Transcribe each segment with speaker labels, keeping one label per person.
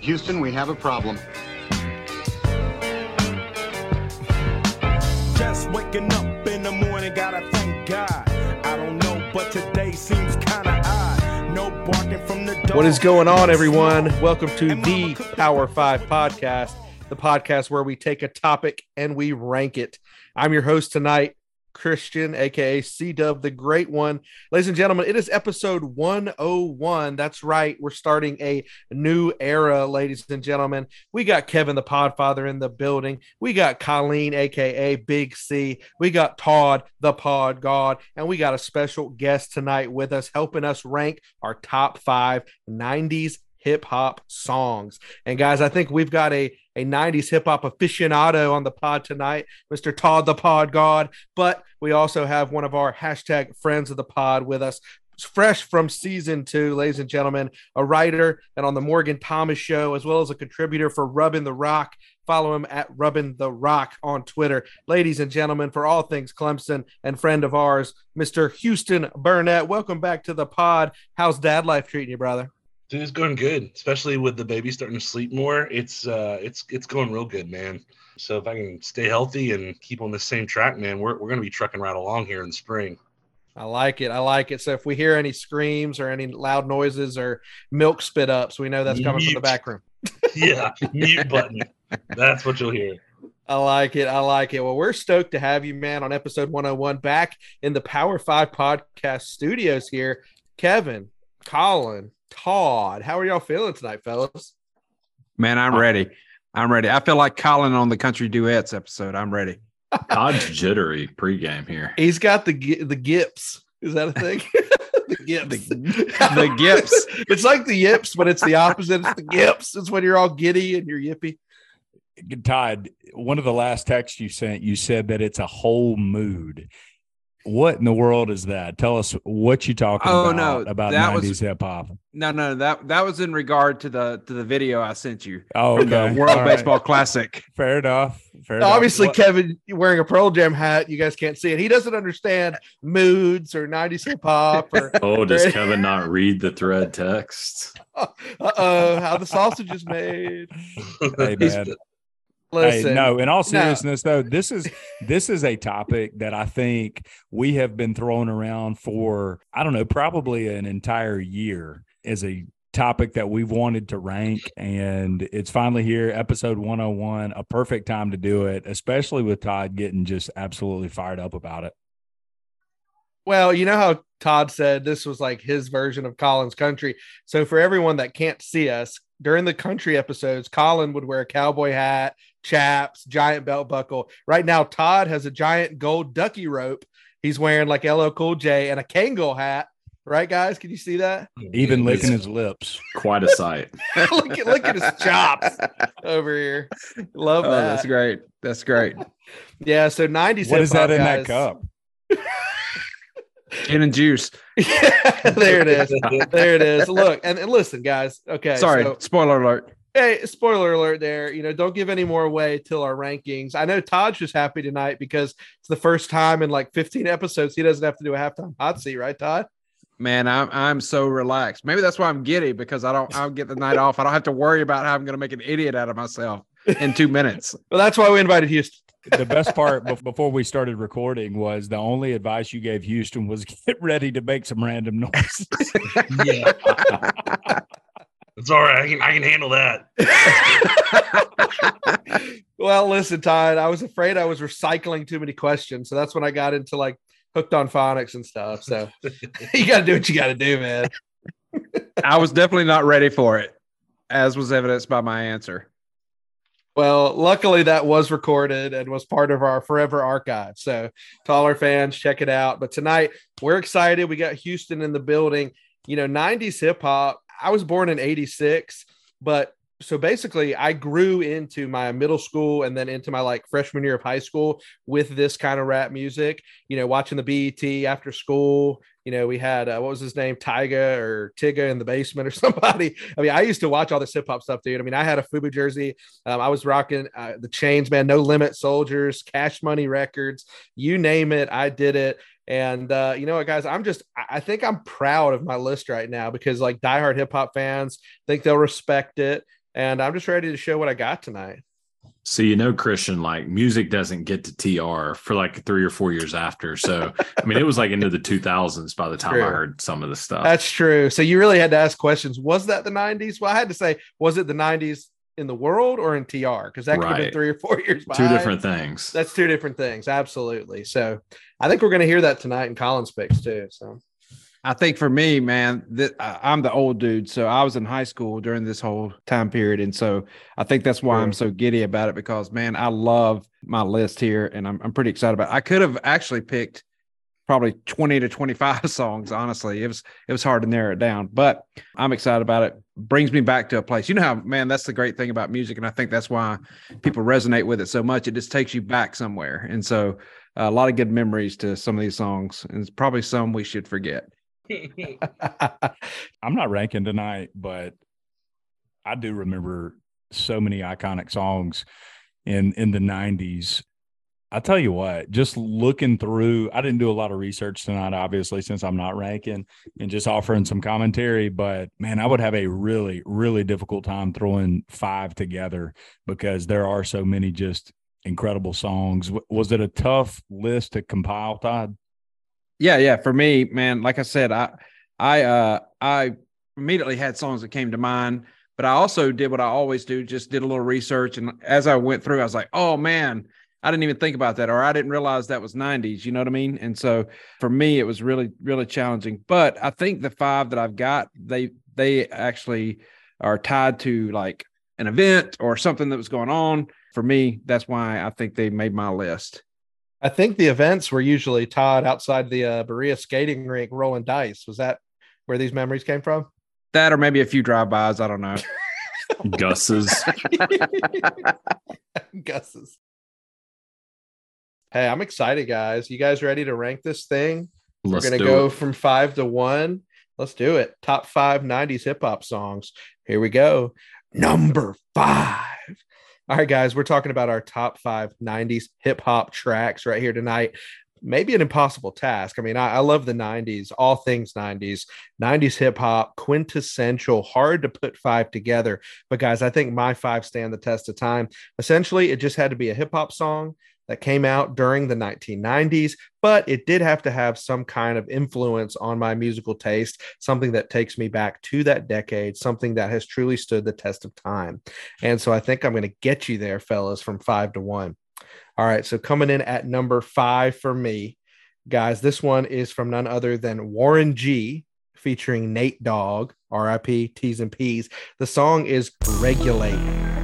Speaker 1: Houston, we have a problem.
Speaker 2: Just waking up in the morning, gotta thank God. I don't know, but today seems kinda odd. No barking from the dog.
Speaker 3: What is going on, everyone? Welcome to the Power Five Podcast, the podcast where we take a topic and we rank it. I'm your host tonight, Christian, aka C Dub, the great one. Ladies and gentlemen, it is episode 101. That's right. We're starting a new era, ladies and gentlemen. We got Kevin the Podfather in the building. We got Colin, aka Big C. We got Todd the Pod God. And we got a special guest tonight with us, helping us rank our top five 90s hip hop songs. And guys, I think we've got a, a 90s hip hop aficionado on the pod tonight, Mr. Todd the Pod God. But we also have one of our hashtag friends of the pod with us. Fresh from season two, ladies and gentlemen, a writer and on the Morgan Thomas show, as well as a contributor for Rubbing the Rock. Follow him at Rubbing the Rock on Twitter. Ladies and gentlemen, for all things Clemson and friend of ours, Mr. Houston Burnett. Welcome back to the pod. How's dad life treating you, brother?
Speaker 4: Dude, it's going good, especially with the baby starting to sleep more. It's uh, it's it's going real good, man. So if I can stay healthy and keep on the same track, man, we're we're gonna be trucking right along here in the spring.
Speaker 3: I like it. I like it. So if we hear any screams or any loud noises or milk spit ups, we know that's coming from the back room.
Speaker 4: yeah, mute button. That's what you'll hear.
Speaker 3: I like it. I like it. Well, we're stoked to have you, man, on episode 101 back in the Power Five podcast studios here. Kevin, Colin, Todd, how are y'all feeling tonight, fellas?
Speaker 5: Man, I'm ready. I'm ready. I feel like Colin on the Country Duets episode. I'm ready.
Speaker 6: Todd's jittery pregame here.
Speaker 3: He's got the the gips. Is that a thing? the gips.
Speaker 5: The Gips.
Speaker 3: it's like the yips, but it's the opposite. It's the gips. It's when you're all giddy and you're yippy.
Speaker 7: Todd, one of the last texts you sent, you said that it's a whole mood. What in the world is that? Tell us what you talking
Speaker 5: Oh,
Speaker 7: about
Speaker 5: no,
Speaker 7: about
Speaker 5: that
Speaker 7: 90s
Speaker 5: was-
Speaker 7: hip hop.
Speaker 5: No, no, that that was in regard to the to the video I sent you.
Speaker 7: Oh, okay.
Speaker 5: The World
Speaker 7: All right.
Speaker 5: Baseball Classic.
Speaker 7: Fair enough. Fair enough.
Speaker 3: Obviously,
Speaker 7: What-
Speaker 3: Kevin wearing a Pearl Jam hat. You guys can't see it. He doesn't understand moods or 90s hip hop
Speaker 6: Oh, does Kevin not read the thread text?
Speaker 3: uh oh, how the sausage is made.
Speaker 7: Hey, man.
Speaker 3: Listen,
Speaker 7: Hey, no, in all
Speaker 3: no.
Speaker 7: seriousness, though, this is this is a topic that I think we have been throwing around for I don't know, probably an entire year as a topic that we've wanted to rank, and it's finally here, episode 101, a perfect time to do it, especially with Todd getting just absolutely fired up about it.
Speaker 3: Well, you know how Todd said this was like his version of Colin's country. So for everyone that can't see us during the country episodes, Colin would wear a cowboy hat, chaps, giant belt buckle. Right now, Todd has a giant gold ducky rope. He's wearing like LL Cool J and a Kangol hat. Right, guys? Can you see that?
Speaker 7: Even
Speaker 6: It's
Speaker 7: licking his lips.
Speaker 6: Quite a sight.
Speaker 3: look at look at his chops over here. Love
Speaker 5: Oh,
Speaker 3: that.
Speaker 5: that's great. That's great.
Speaker 3: Yeah. So 90s.
Speaker 7: What is that in
Speaker 3: guys.
Speaker 7: that cup?
Speaker 5: Gin and juice.
Speaker 3: Yeah, there it is. There it is. Look, and, and listen, guys. Okay.
Speaker 5: Sorry,
Speaker 3: so-
Speaker 5: spoiler alert.
Speaker 3: Hey, spoiler alert there. You know, don't give any more away till our rankings. I know Todd's just happy tonight because it's the first time in like 15 episodes he doesn't have to do a halftime hot seat, right, Todd?
Speaker 5: Man, I'm I'm so relaxed. Maybe that's why I'm giddy because I don't I'll get the night off. I don't have to worry about how I'm gonna make an idiot out of myself in two minutes.
Speaker 3: Well, that's why we invited Houston.
Speaker 7: the best part before we started recording was the only advice you gave Houston was get ready to make some random noises.
Speaker 4: Yeah, it's all right. I can I can handle that.
Speaker 3: Well, listen, Todd, I was afraid I was recycling too many questions. So that's when I got into like hooked on phonics and stuff. So you got to do what you got to do, man.
Speaker 5: I was definitely not ready for it, as was evidenced by my answer.
Speaker 3: Well, luckily that was recorded and was part of our forever archive. So, taller fans, check it out. But tonight we're excited. We got Houston in the building. You know, 90s hip hop. I was born in 86, but so basically I grew into my middle school and then into my like freshman year of high school with this kind of rap music, you know, watching the BET after school. You know, we had uh, what was his name, Tyga or Tiga in the basement or somebody. I mean, I used to watch all this hip hop stuff, dude. I mean, I had a Fubu jersey. Um, I was rocking uh, the chains, man, no limit soldiers, cash money records, you name it. I did it. And uh, you know what, guys? I'm just I think I'm proud of my list right now because like diehard hip hop fans think they'll respect it. And I'm just ready to show what I got tonight.
Speaker 6: So you know, Christian, like music doesn't get to TR for like three or four years after. So I mean, it was like into the 2000s by the time
Speaker 3: True.
Speaker 6: I heard some of the stuff.
Speaker 3: That's true. So you really had to ask questions. Was that the 90s? Well, I had to say, was it the 90s in the world or in TR? Because that could have been three or four years
Speaker 6: Two different things.
Speaker 3: That's two different things. Absolutely. So I think we're going to hear that tonight in Colin's picks too. So
Speaker 5: I think for me, man, that I'm the old dude. So I was in high school during this whole time period. And so I think that's why I'm so giddy about it because, man, I love my list here and I'm, I'm pretty excited about it. I could have actually picked probably 20 to 25 songs, honestly. It was it was hard to narrow it down, but I'm excited about it. Brings me back to a place. You know how, man, that's the great thing about music. And I think that's why people resonate with it so much. It just takes you back somewhere. And so a lot of good memories to some of these songs, and it's probably some we should forget.
Speaker 7: I'm not ranking tonight, but I do remember so many iconic songs in in the 90s. I tell you what, just looking through, I didn't do a lot of research tonight, obviously, since I'm not ranking and just offering some commentary. But man, I would have a really, really difficult time throwing five together because there are so many just incredible songs. Was it a tough list to compile, Todd?
Speaker 5: Yeah, yeah. For me, man, like I said, I I uh I immediately had songs that came to mind, but I also did what I always do, just did a little research. And as I went through, I was like, oh man, I didn't even think about that, or I didn't realize that was 90s, you know what I mean? And so for me, it was really, really challenging. But I think the five that I've got, they they actually are tied to like an event or something that was going on. For me, that's why I think they made my list.
Speaker 3: I think the events were usually Todd outside the uh, Berea skating rink rolling dice. Was that where these memories came from?
Speaker 5: That or maybe a few drive-bys. I don't know.
Speaker 6: Gus's.
Speaker 3: Gus's. Hey, I'm excited, guys. You guys ready to rank this thing?
Speaker 6: Let's
Speaker 3: We're gonna go
Speaker 6: it.
Speaker 3: from five to one. Let's do it. Top five 90s hip hop songs. Here we go. Number five. All right, guys, we're talking about our top five 90s hip hop tracks right here tonight. Maybe an impossible task. I mean, I, I love the 90s, all things 90s, 90s hip hop, quintessential, hard to put five together. But, guys, I think my five stand the test of time. Essentially, it just had to be a hip hop song that came out during the 1990s, but it did have to have some kind of influence on my musical taste, something that takes me back to that decade, something that has truly stood the test of time. And so I think I'm going to get you there, fellas, from five to one. All right. So coming in at number five for me, guys, this one is from none other than Warren G featuring Nate Dogg, RIP, T's and P's. The song is Regulate.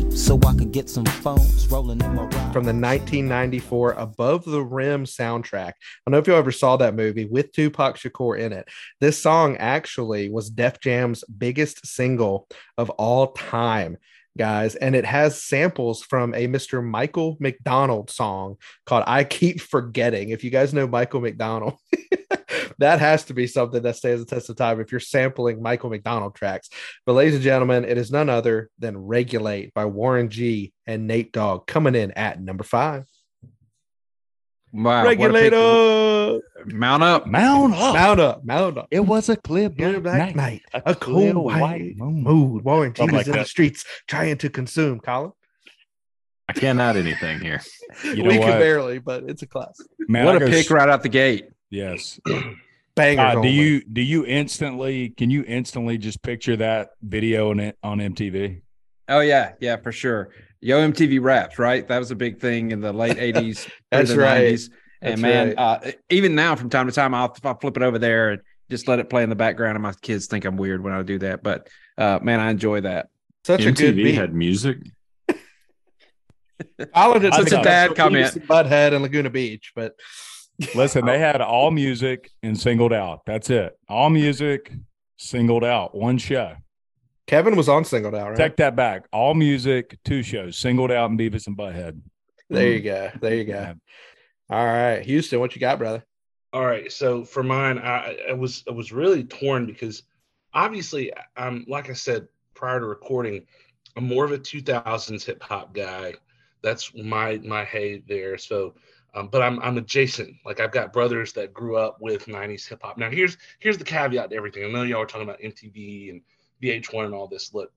Speaker 8: so I could get some phones rolling in my ride.
Speaker 3: from the 1994 Above the Rim soundtrack. I don't know if you ever saw that movie with Tupac Shakur in it. This song actually was Def Jam's biggest single of all time, guys, and it has samples from a Mr. Michael McDonald song called I Keep Forgetting. If you guys know Michael McDonald, that has to be something that stands the test of time if you're sampling Michael McDonald tracks. But ladies and gentlemen, it is none other than Regulate by Warren G and Nate Dogg coming in at number five.
Speaker 5: Wow. what a pick.
Speaker 3: Regulator.
Speaker 5: Mount up.
Speaker 7: Mount up.
Speaker 3: Mount up, mount up.
Speaker 7: It was a clear
Speaker 3: Clear
Speaker 7: black,
Speaker 3: black
Speaker 7: night.
Speaker 3: night, a
Speaker 7: clear
Speaker 3: cool white mood. Warren G
Speaker 7: Something
Speaker 3: was
Speaker 7: like
Speaker 3: in the streets trying to consume. Colin,
Speaker 6: I can't add anything here.
Speaker 7: You know
Speaker 3: we
Speaker 7: what?
Speaker 3: can barely, but it's a classic.
Speaker 7: Man,
Speaker 5: what
Speaker 7: I
Speaker 5: a pick
Speaker 7: s-
Speaker 5: right out the gate.
Speaker 7: Yes.
Speaker 3: Bangers.
Speaker 7: Uh, do
Speaker 3: only.
Speaker 7: you do you instantly can you instantly just picture that video on it on MTV?
Speaker 5: Oh yeah, yeah, for sure. Yo MTV raps, right? That was a big thing in the late '80s,
Speaker 3: That's
Speaker 5: early
Speaker 3: right.
Speaker 5: 90s. And
Speaker 3: That's
Speaker 5: man,
Speaker 3: right.
Speaker 5: uh, even now, from time to time, I'll, I'll flip it over there and just let it play in the background, and my kids think I'm weird when I do that. But uh, man, I enjoy that.
Speaker 3: Such a good
Speaker 6: MTV
Speaker 3: beat.
Speaker 6: had music.
Speaker 3: Colin did
Speaker 7: That's
Speaker 3: such
Speaker 7: a
Speaker 3: a
Speaker 5: bad comment.
Speaker 3: Butthead and Laguna Beach, but
Speaker 7: Listen, they had all music and singled out. That's it. All music, singled out. One show.
Speaker 3: Kevin was on singled out, right?
Speaker 7: Take that back. All music, two shows, singled out and Beavis and Butthead.
Speaker 3: There you go. There you go. All right, Houston, what you got, brother?
Speaker 4: All right, so for mine, I, I was I was really torn because obviously, I'm like I said prior to recording, I'm more of a 2000s hip hop guy. That's my my hay there. So, um, but I'm I'm adjacent. Like I've got brothers that grew up with 90s hip hop. Now here's here's the caveat to everything. I know y'all are talking about MTV and VH1 and all this. Look,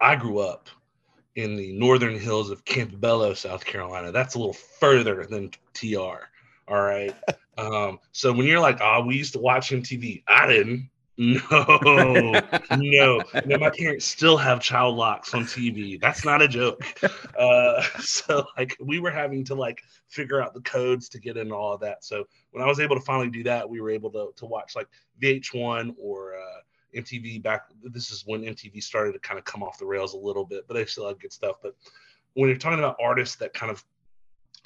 Speaker 4: I grew up in the northern hills of Campobello, South Carolina. That's a little further than TR. All right. um, so when you're like, oh, we used to watch MTV, I didn't. No, no, no. My parents still have child locks on TV. That's not a joke. Uh, so like we were having to like figure out the codes to get in all of that. So when I was able to finally do that, we were able to to watch like VH1 or uh, MTV back. This is when MTV started to kind of come off the rails a little bit, but they still had good stuff. But when you're talking about artists that kind of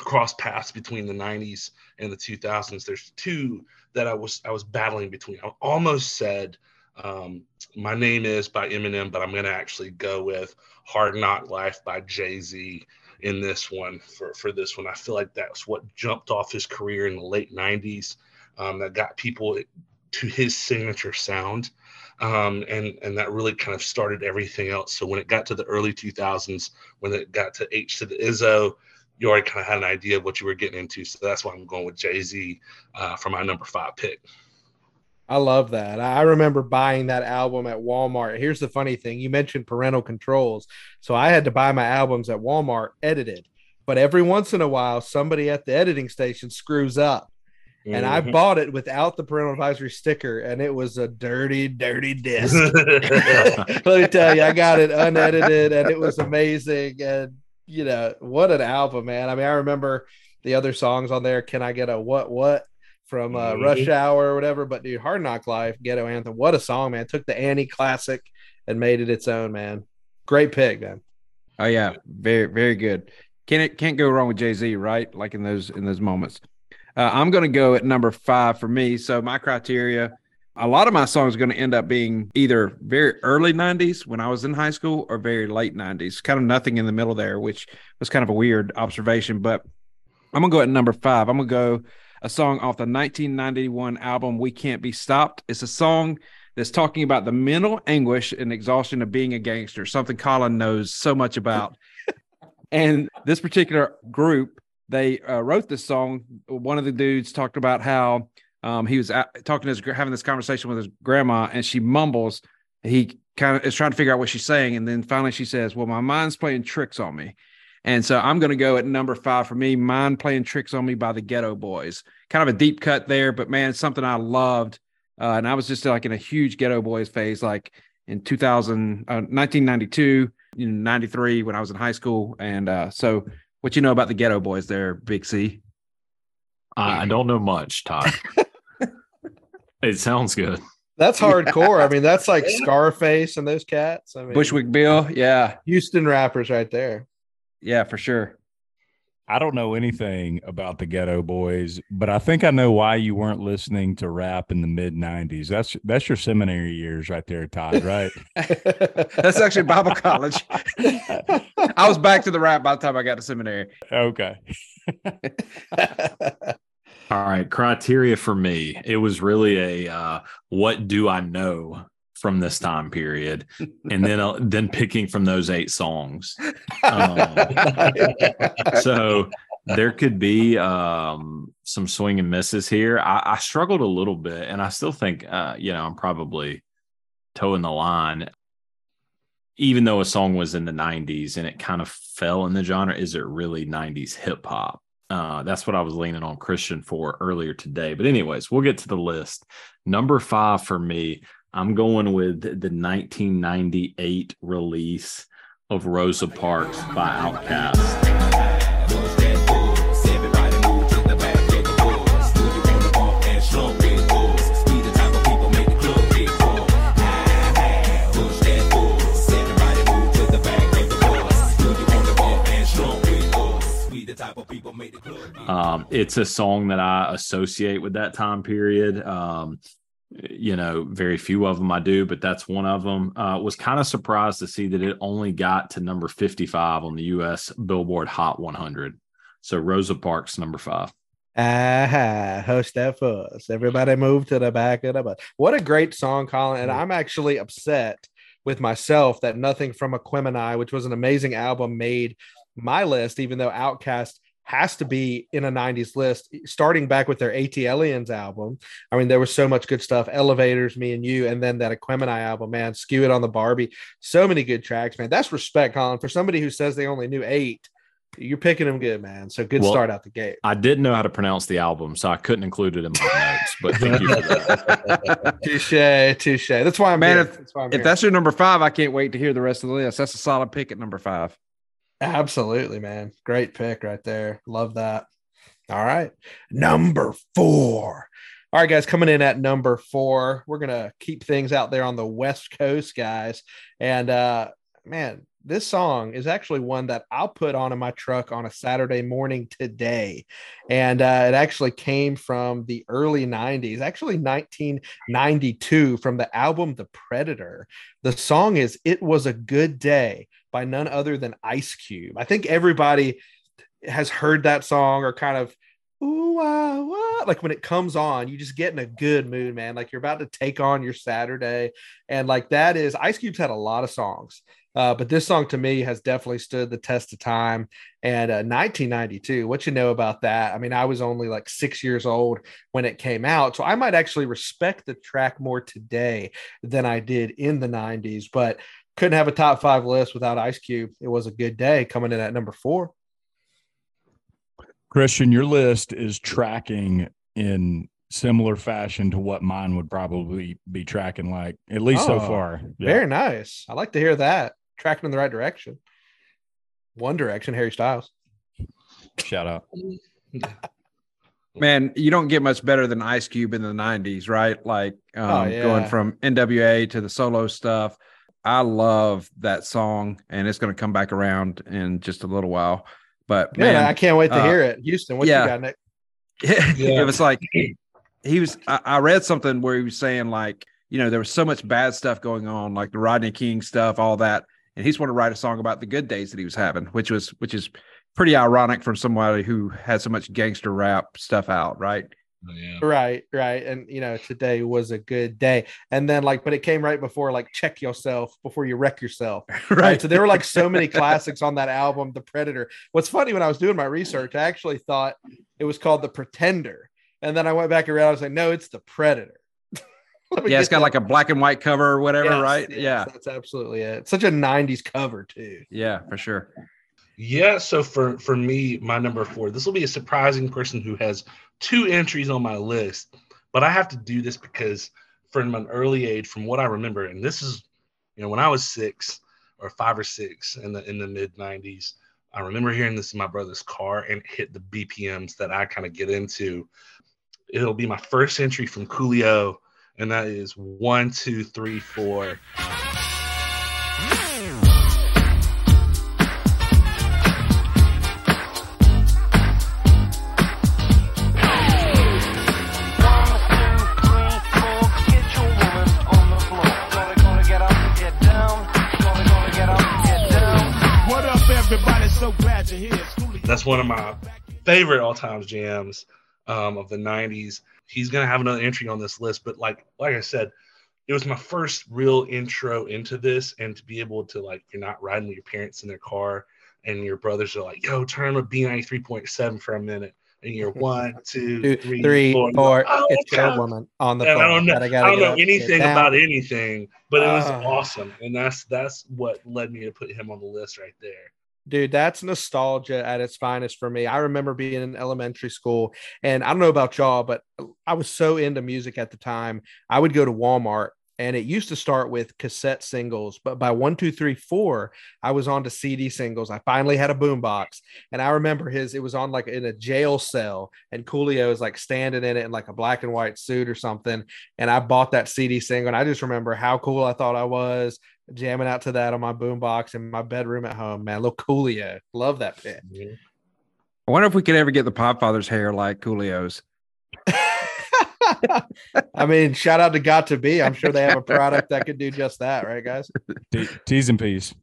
Speaker 4: cross paths between the 90s and the 2000s, there's two that I was I was battling between. I almost said um, "My Name Is" by Eminem, but I'm going to actually go with "Hard Knock Life" by Jay Z in this one for for this one. I feel like that's what jumped off his career in the late 90s. Um, that got people to his signature sound um, and and that really kind of started everything else. So when it got to the early 2000s, when it got to H to the Izzo, you already kind of had an idea of what you were getting into. So that's why I'm going with Jay Z uh, for my number five pick.
Speaker 3: I love that. I remember buying that album at Walmart. Here's the funny thing you mentioned parental controls. So I had to buy my albums at Walmart edited. But every once in a while, somebody at the editing station screws up and I
Speaker 4: Mhm.
Speaker 3: bought it without the parental advisory sticker, and it was a dirty, dirty disc. Let me tell you, I got it unedited, and it was amazing. And you know, what an album, man! I mean, I remember the other songs on there. Can I get a what what from uh,
Speaker 4: Mhm.
Speaker 3: Rush Hour or whatever? But dude, Hard Knock Life, Ghetto Anthem, what a song, man! Took the Annie classic and made it its own, man. Great pick, man.
Speaker 5: Oh yeah, very very good. Can't can't go wrong with Jay Z, right? Like in those in those moments. Uh, I'm going to go at number five for me. So my criteria, a lot of my songs are going to end up being either very early '90s when I was in high school, or very late '90s. Kind of nothing in the middle there, which was kind of a weird observation. But I'm gonna go at number five. I'm gonna go a song off the 1991 album "We Can't Be Stopped." It's a song that's talking about the mental anguish and exhaustion of being a gangster, something Colin knows so much about. and this particular group, they uh, wrote this song. One of the dudes talked about how um, he was at, talking to his, having this conversation with his grandma, and she mumbles. He kind of is trying to figure out what she's saying, and then finally she says, "Well, my mind's playing tricks on me." And so I'm going to go at number five for me, Mind Playing Tricks on Me by the Geto Boys. Kind of a deep cut there, but man, it's something I loved. Uh, and I was just like in a huge Geto Boys phase, like in 2000, uh, 1992, you know, 93 when I was in high school. And uh, so what you know about the Geto Boys there, Big C?
Speaker 6: I, I don't know much, Todd. it sounds good.
Speaker 3: That's hardcore. I mean, that's like Scarface and those cats. I mean,
Speaker 5: Bushwick Bill. Yeah.
Speaker 3: Houston rappers right there.
Speaker 5: Yeah, for sure.
Speaker 7: I don't know anything about the Geto Boys, but I think I know why you weren't listening to rap in the mid '90s. That's that's your seminary years right there, Todd. Right?
Speaker 5: That's actually Bible college. I was back to the rap by the time I got to seminary.
Speaker 7: okay.
Speaker 6: All right, criteria for me. It was really a uh, what do I know from this time period, and then uh, then picking from those eight songs. Um, so there could be um, some swing and misses here. I, I struggled a little bit, and I still think uh, you know I'm probably toeing the line. Even though a song was in the 90s and it kind of fell in the genre, is it really 90s hip hop? Uh, that's what I was leaning on Christian for earlier today. But, anyways, we'll get to the list. Number five for me, I'm going with the 1998 release of Rosa Parks by Outkast. Um, it's a song that I associate with that time period. Um, you know, very few of them I do, but that's one of them. Uh, was kind of surprised to see that it only got to number 55 on the US Billboard Hot 100. So Rosa Parks, number five.
Speaker 3: Ah, host that us. Everybody move to the back of the bus. What a great song, Colin. And I'm actually upset with myself that nothing from Aquemini, which was an amazing album, made my list, even though OutKast has to be in a 90s list, starting back with their ATLiens album. I mean, there was so much good stuff. Elevators, Me and You, and then that Aquemini album, man, Skew It on the Barbie. So many good tracks, man. That's respect, Colin. For somebody who says they only knew eight, you're picking them good, man. So good well, start out the gate.
Speaker 6: I didn't know how to pronounce the album, so I couldn't include it in my notes. But thank you for that.
Speaker 3: touche, touche. That's why I'm
Speaker 5: man.
Speaker 3: Here.
Speaker 5: If that's, if here. that's your number five, I can't wait to hear the rest of the list. That's a solid pick at number five.
Speaker 3: Absolutely, man. Great pick right there. Love that. All right. Number four. All right, guys, coming in at number four. We're gonna keep things out there on the West Coast, guys. And uh man, this song is actually one that I'll put on in my truck on a Saturday morning today. And uh, it actually came from the early 90s, actually 1992, from the album The Predator. The song is It Was a Good Day by none other than Ice Cube. I think everybody has heard that song or kind of ooh, ah, wah. like when it comes on, you just get in a good mood, man. Like you're about to take on your Saturday. And like that is Ice Cube's had a lot of songs. Uh, but this song to me has definitely stood the test of time. And uh, 1992, what you know about that? I mean, I was only like six years old when it came out. So I might actually respect the track more today than I did in the 90s. But couldn't have a top five list without Ice Cube. It was a good day coming in at number four.
Speaker 7: Christian, your list is tracking in similar fashion to what mine would probably be tracking like, at least oh, so far.
Speaker 3: Yeah. Very nice. I like to hear that. Tracking in the right direction. One direction, Harry Styles.
Speaker 7: Shout out.
Speaker 5: Man, you don't get much better than Ice Cube in the 90s, right? Like oh, um, oh, yeah. going from NWA to the solo stuff. I love that song, and it's going to come back around in just a little while. But
Speaker 3: yeah, man, I can't wait to uh, hear it. Houston, what yeah. you got, Nick?
Speaker 5: yeah. it was like he was. I, I read something where he was saying like, you know, there was so much bad stuff going on, like the Rodney King stuff, all that, and he's wanted to write a song about the good days that he was having, which was which is pretty ironic from somebody who had so much gangster rap stuff out, right?
Speaker 3: Oh, yeah. Right, right. And you know, today was a good day. And then like, but it came right before like check yourself before you wreck yourself. right. right. So there were like so many classics on that album, The Predator. What's funny when I was doing my research, I actually thought it was called The Pretender. And then I went back around, and I was like, no, it's the Predator.
Speaker 5: yeah, it's got that. like a black and white cover or whatever, yes, right? Yes, yeah.
Speaker 3: That's absolutely it. It's such a 90s cover, too.
Speaker 5: Yeah, for sure.
Speaker 4: Yeah, so for for me, my number four, this will be a surprising person who has two entries on my list, but I have to do this because from an early age, from what I remember, and this is, you know, when I was six or five or six in the in the mid '90s, I remember hearing this in my brother's car and hit the BPMs that I kind of get into. It'll be my first entry from Coolio, and that is one, two, three, four. That's one of my favorite all time jams um, of the 90s. He's going to have another entry on this list, but like like I said, it was my first real intro into this and to be able to like you're not riding with your parents in their car and your brothers are like, yo, turn on a B93.7 for a minute. And you're one, two,
Speaker 3: two three, three, four. four. Oh, it's your woman on the phone.
Speaker 4: I don't know, I don't know anything about anything, but it was uh, awesome. And that's that's what led me to put him on the list right there.
Speaker 3: Dude, that's nostalgia at its finest for me. I remember being in elementary school, and I don't know about y'all, but I was so into music at the time. I would go to Walmart and it used to start with cassette singles but by one two three four i was on to cd singles. I finally had a boombox and i remember his it was on like in a jail cell and coolio was like standing in it in like a black and white suit or something and i bought that cd single and i just remember how cool i thought i was jamming out to that on my boombox in my bedroom at home man. Little coolio love that pit
Speaker 5: i wonder if we could ever get the Podfathers hair like coolio's
Speaker 3: I mean, shout out to Got to Be. I'm sure they have a product that could do just that, right, guys?
Speaker 7: T- T's and P's.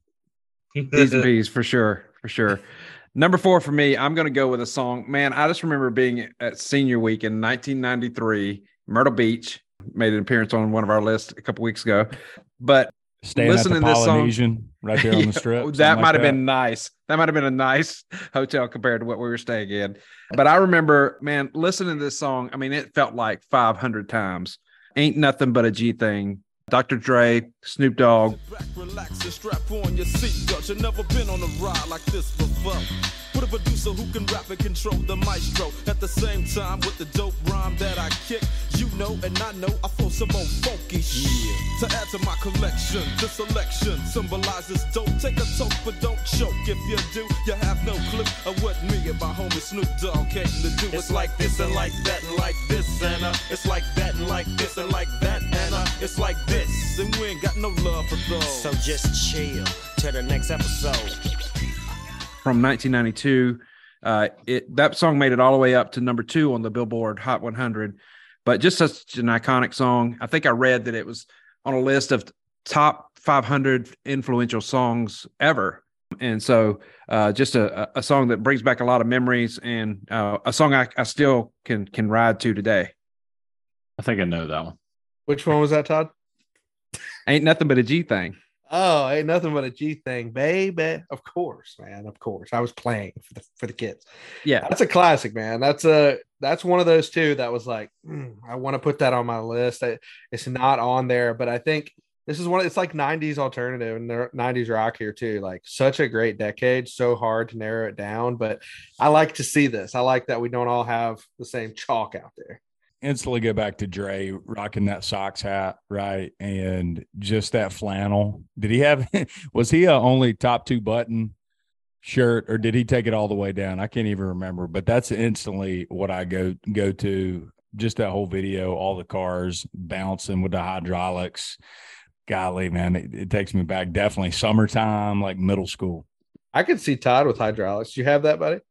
Speaker 5: T's and P's for sure, for sure. Number four for me, I'm going to go with a song. Man, I just remember being at senior week in 1993, Myrtle Beach. Made an appearance on one of our lists a couple weeks ago. But
Speaker 7: Staying
Speaker 5: listening
Speaker 7: at the
Speaker 5: to this song-
Speaker 7: Polynesian right there on the strip.
Speaker 5: That
Speaker 7: something
Speaker 5: might
Speaker 7: like
Speaker 5: have been nice. That might have been a nice hotel compared to what we were staying in. But I remember, man, listening to this song. I mean, it felt like 500 times. Ain't nothing but a G thing. Dr. Dre, Snoop Dogg.
Speaker 2: Back, relax, and strap on your seatbelt. You've never been on a ride like. With a producer who can rap and control the maestro. At the same time, with the dope rhyme that I kick, you know and I know I flow some more funky shit. To add to my collection, the selection symbolizes dope. Take a toke, but don't choke. If you do, you have no clue of what me and my homie Snoop Dogg came to do. It's like this and like that and like this and uh, it's like that and like this and like that and uh, it's like this and we ain't got no love for those.
Speaker 9: So just chill till the next episode.
Speaker 5: From 1992. Uh, it that song made it all the way up to number two on the Billboard Hot 100, but just such an iconic song. I think I read that it was on a list of top 500 influential songs ever, and so uh, just a, a song that brings back a lot of memories and uh, a song I, I still can can ride to today.
Speaker 6: I think I know that one.
Speaker 3: Which one was that, Todd?
Speaker 5: Ain't nothing but a G thing.
Speaker 3: Oh, ain't nothing but a G thing, baby. Of course, man. Of course. I was playing for the for the kids.
Speaker 5: Yeah,
Speaker 3: That's a classic, man. That's a that's one of those two that was like, mm, I want to put that on my list. I, it's not on there, but I think this is one. It's like '90s alternative and there- '90s rock here too. Like such a great decade. So hard to narrow it down, but I like to see this. I like that we don't all have the same chalk out there.
Speaker 7: Instantly go back to Dre rocking that socks hat, right? And just that flannel. Did he have was he a only top two button shirt or did he take it all the way down? I can't even remember, but that's instantly what I go go to. Just that whole video, all the cars bouncing with the hydraulics. Golly, man, it, it takes me back. Definitely summertime, like middle school.
Speaker 3: I could see Todd with hydraulics. Do You have that, buddy?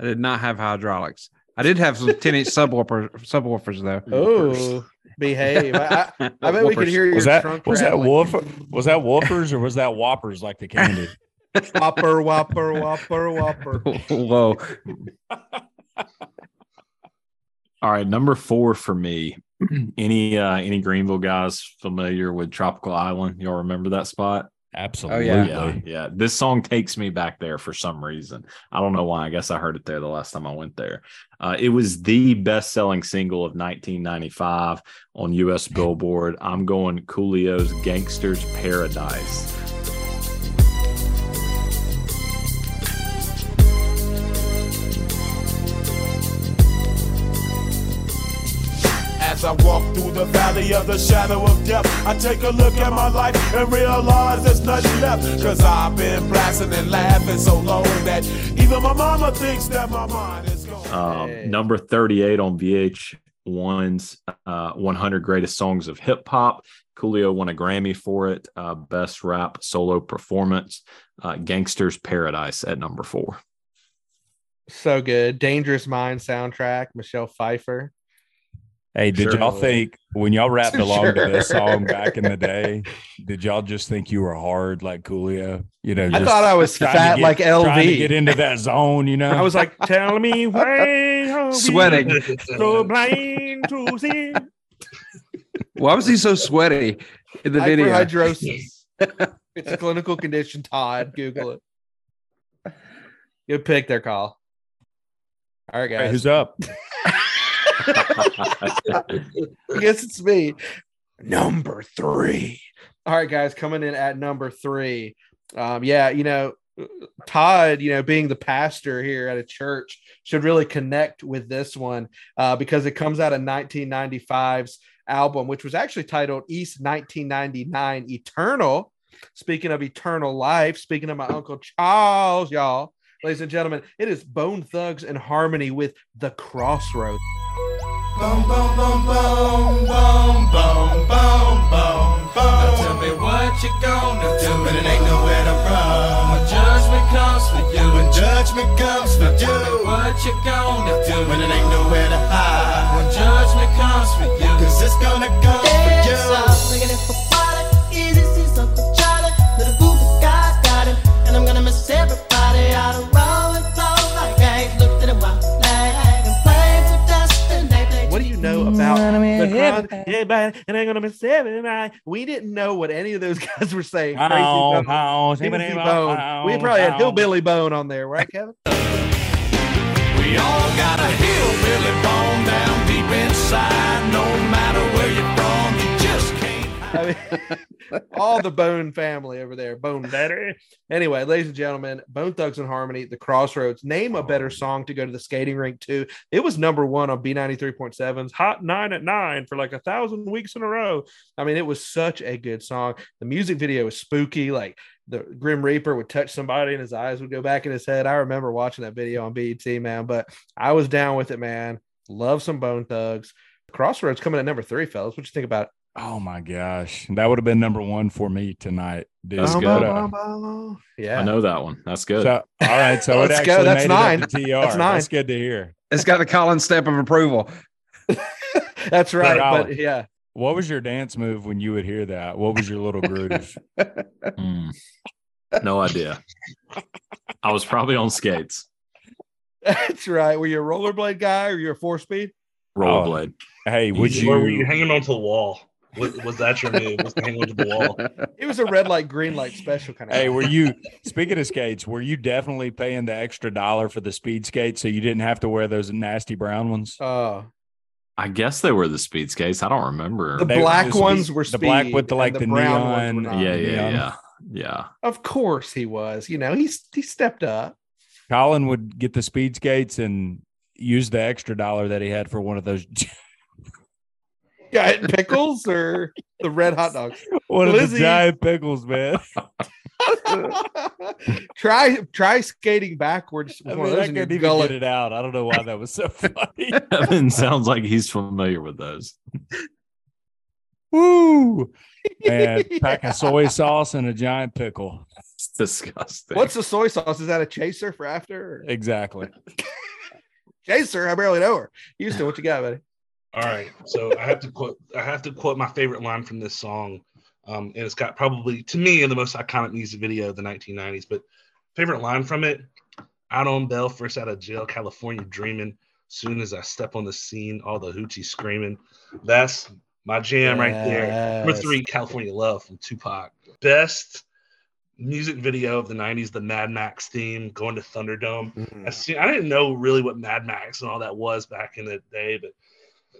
Speaker 5: I did not have hydraulics. I did have some 10 inch subwoofer subwoofers though.
Speaker 3: Oh, behave. I, I, I bet we could hear your
Speaker 7: Was that
Speaker 3: trunk
Speaker 7: was that
Speaker 3: rattling.
Speaker 7: wolf? Was that woofers or was that whoppers like the candy?
Speaker 3: Whopper, whopper, whopper, whopper.
Speaker 5: Whoa.
Speaker 6: All right, number four for me. any uh any Greenville guys familiar with Tropical Island? Y'all remember that spot?
Speaker 7: Absolutely.
Speaker 6: Yeah, yeah. This song takes me back there for some reason. I don't know why. I guess I heard it there the last time I went there. Uh, it was the best-selling single of 1995 on U.S. Billboard. I'm going Coolio's "Gangster's Paradise."
Speaker 2: As I walk through the valley of the shadow of death, I take a look at my life and realize there's nothing left. Cause I've been blasting and laughing so long that even my mama thinks that my mind is gone.
Speaker 6: Um,
Speaker 3: Hey.
Speaker 6: Number 38 on VH1's uh, 100 Greatest Songs of Hip Hop. Coolio won a Grammy for it. Uh, best rap solo performance. Uh, Gangster's Paradise at number four.
Speaker 3: So good. Dangerous Mind soundtrack, Michelle Pfeiffer.
Speaker 7: Hey, did
Speaker 6: Sure.
Speaker 7: y'all think when y'all rapped along to this song back in the day, did y'all just think you were hard like Coolio? You know,
Speaker 3: I thought I was fat
Speaker 7: get-
Speaker 3: like
Speaker 7: trying to get into that zone, you know.
Speaker 3: I was like, tell me why are we
Speaker 5: Sweating.
Speaker 3: so blind to see
Speaker 5: Why was he so sweaty in the video?
Speaker 3: hyperhidrosis. it's a clinical condition, Todd. Google it. Good pick there, Call. All right,
Speaker 7: Hey,
Speaker 3: guys.
Speaker 7: who's up?
Speaker 3: I guess it's me. Number three. All right, guys, coming in at number three. Um, yeah, you know, Todd, you know, being the pastor here at a church, should really connect with this one uh, because it comes out of 1995's album, which was actually titled East 1999 Eternal. Speaking of eternal life, speaking of my Uncle Charles, y'all, ladies and gentlemen, it is Bone Thugs and Harmony with The Crossroads.
Speaker 2: Boom, boom, boom, boom, boom, boom, boom, boom, boom. Now tell me what you gonna do when it ain't nowhere to run. When judgment comes for you, when judgment comes for you. Tell me What you gonna do when it ain't nowhere to hide. When judgment comes
Speaker 10: comes for you. Cause it's gonna come for you.
Speaker 11: Looking for quality, easy see Uncle Charlie. Little booby guys got him, and I'm gonna miss everybody. I don't roll gonna miss everybody.
Speaker 3: We didn't know what any of those guys were saying. Crazy
Speaker 7: Ow,
Speaker 3: Bone,
Speaker 7: ow,
Speaker 3: Crazy
Speaker 7: zippity,
Speaker 3: Bone.
Speaker 7: ow,
Speaker 3: We probably had. Hillbilly Bone on there, right, Kevin?
Speaker 10: We all got a hillbilly bone down deep inside. No
Speaker 3: I mean, all the Bone family over there, Bone Daddy. Anyway, ladies and gentlemen, Bone Thugs and Harmony, The Crossroads. Name a better oh. song to go to the skating rink to. It was number one on B93.7's Hot Nine at Nine for like a thousand weeks in a row. I mean, it was such a good song. The music video was spooky. Like the Grim Reaper would touch somebody and his eyes would go back in his head. I remember watching that video on BET, man, but I was down with it, man. Love some Bone Thugs. Crossroads coming at number three, fellas. What you think about it?
Speaker 7: Oh my gosh, that would have been number one for me tonight, dude.
Speaker 6: That's good.
Speaker 3: bum, bum, bum. Yeah.
Speaker 6: I know that one. That's good.
Speaker 7: So, all right, so it
Speaker 3: Let's go.
Speaker 7: actually
Speaker 3: That's
Speaker 7: made
Speaker 3: nine.
Speaker 7: It up to TR.
Speaker 3: That's nine.
Speaker 7: That's good to hear.
Speaker 5: It's got the Colin stamp of approval.
Speaker 3: That's right.
Speaker 7: Colin.
Speaker 3: But yeah.
Speaker 7: What was your dance move when you would hear that? What was your little groove?
Speaker 6: Hmm. No idea. I was probably on skates,
Speaker 3: That's right. Were you a rollerblade guy or you a four speed?
Speaker 6: rollerblade.
Speaker 7: hey, would
Speaker 4: Easy. Or were you
Speaker 7: you?
Speaker 4: hanging onto the wall? Was, was that your move? Was hanging onto the wall?
Speaker 3: It was a red light, green light special kind of.
Speaker 7: Hey, were you? Speaking of skates, were you definitely paying the extra dollar for the speed skates so you didn't have to wear those nasty brown ones?
Speaker 3: Oh,
Speaker 6: I guess they were the speed skates. I don't remember.
Speaker 3: the
Speaker 7: They were
Speaker 3: black
Speaker 7: the speed-
Speaker 3: ones were
Speaker 7: the black with the, like, the
Speaker 3: brown ones were
Speaker 7: neon-
Speaker 6: yeah, yeah,
Speaker 7: neon.
Speaker 6: yeah, yeah.
Speaker 3: Of course he was. You know, he's he stepped up.
Speaker 7: Colin would get the speed skates and use the extra dollar that he had for one of those
Speaker 3: Giant pickles or the red hot dogs.
Speaker 7: one of
Speaker 3: Lizzie.
Speaker 7: the giant pickles, man.
Speaker 3: try try skating backwards.
Speaker 7: I
Speaker 3: with one of
Speaker 7: mean, I couldn't even
Speaker 3: gullet.
Speaker 7: get it out. I don't know why that was so funny.
Speaker 6: Evan sounds like he's familiar with those.
Speaker 7: Woo! And pack of soy sauce and a giant pickle.
Speaker 6: It's disgusting.
Speaker 3: What's the soy sauce? Is that a chaser for after? Or?
Speaker 7: Exactly.
Speaker 3: Chaser? I barely know her. Houston, what you got, buddy?
Speaker 4: All right, so I have to quote. I have to quote my favorite line from this song, um, and it's got probably to me the most iconic music video of the 1990s. But favorite line from it: "Out on bail, first out of jail, California dreaming. Soon as I step on the scene, all the hoochie screaming." That's my jam right there. Number three, California Love from Tupac. Best music video of the 90s, the Mad Max theme, going to Thunderdome.
Speaker 3: Mm.
Speaker 4: I see. I didn't know really what Mad Max and all that was back in the day, but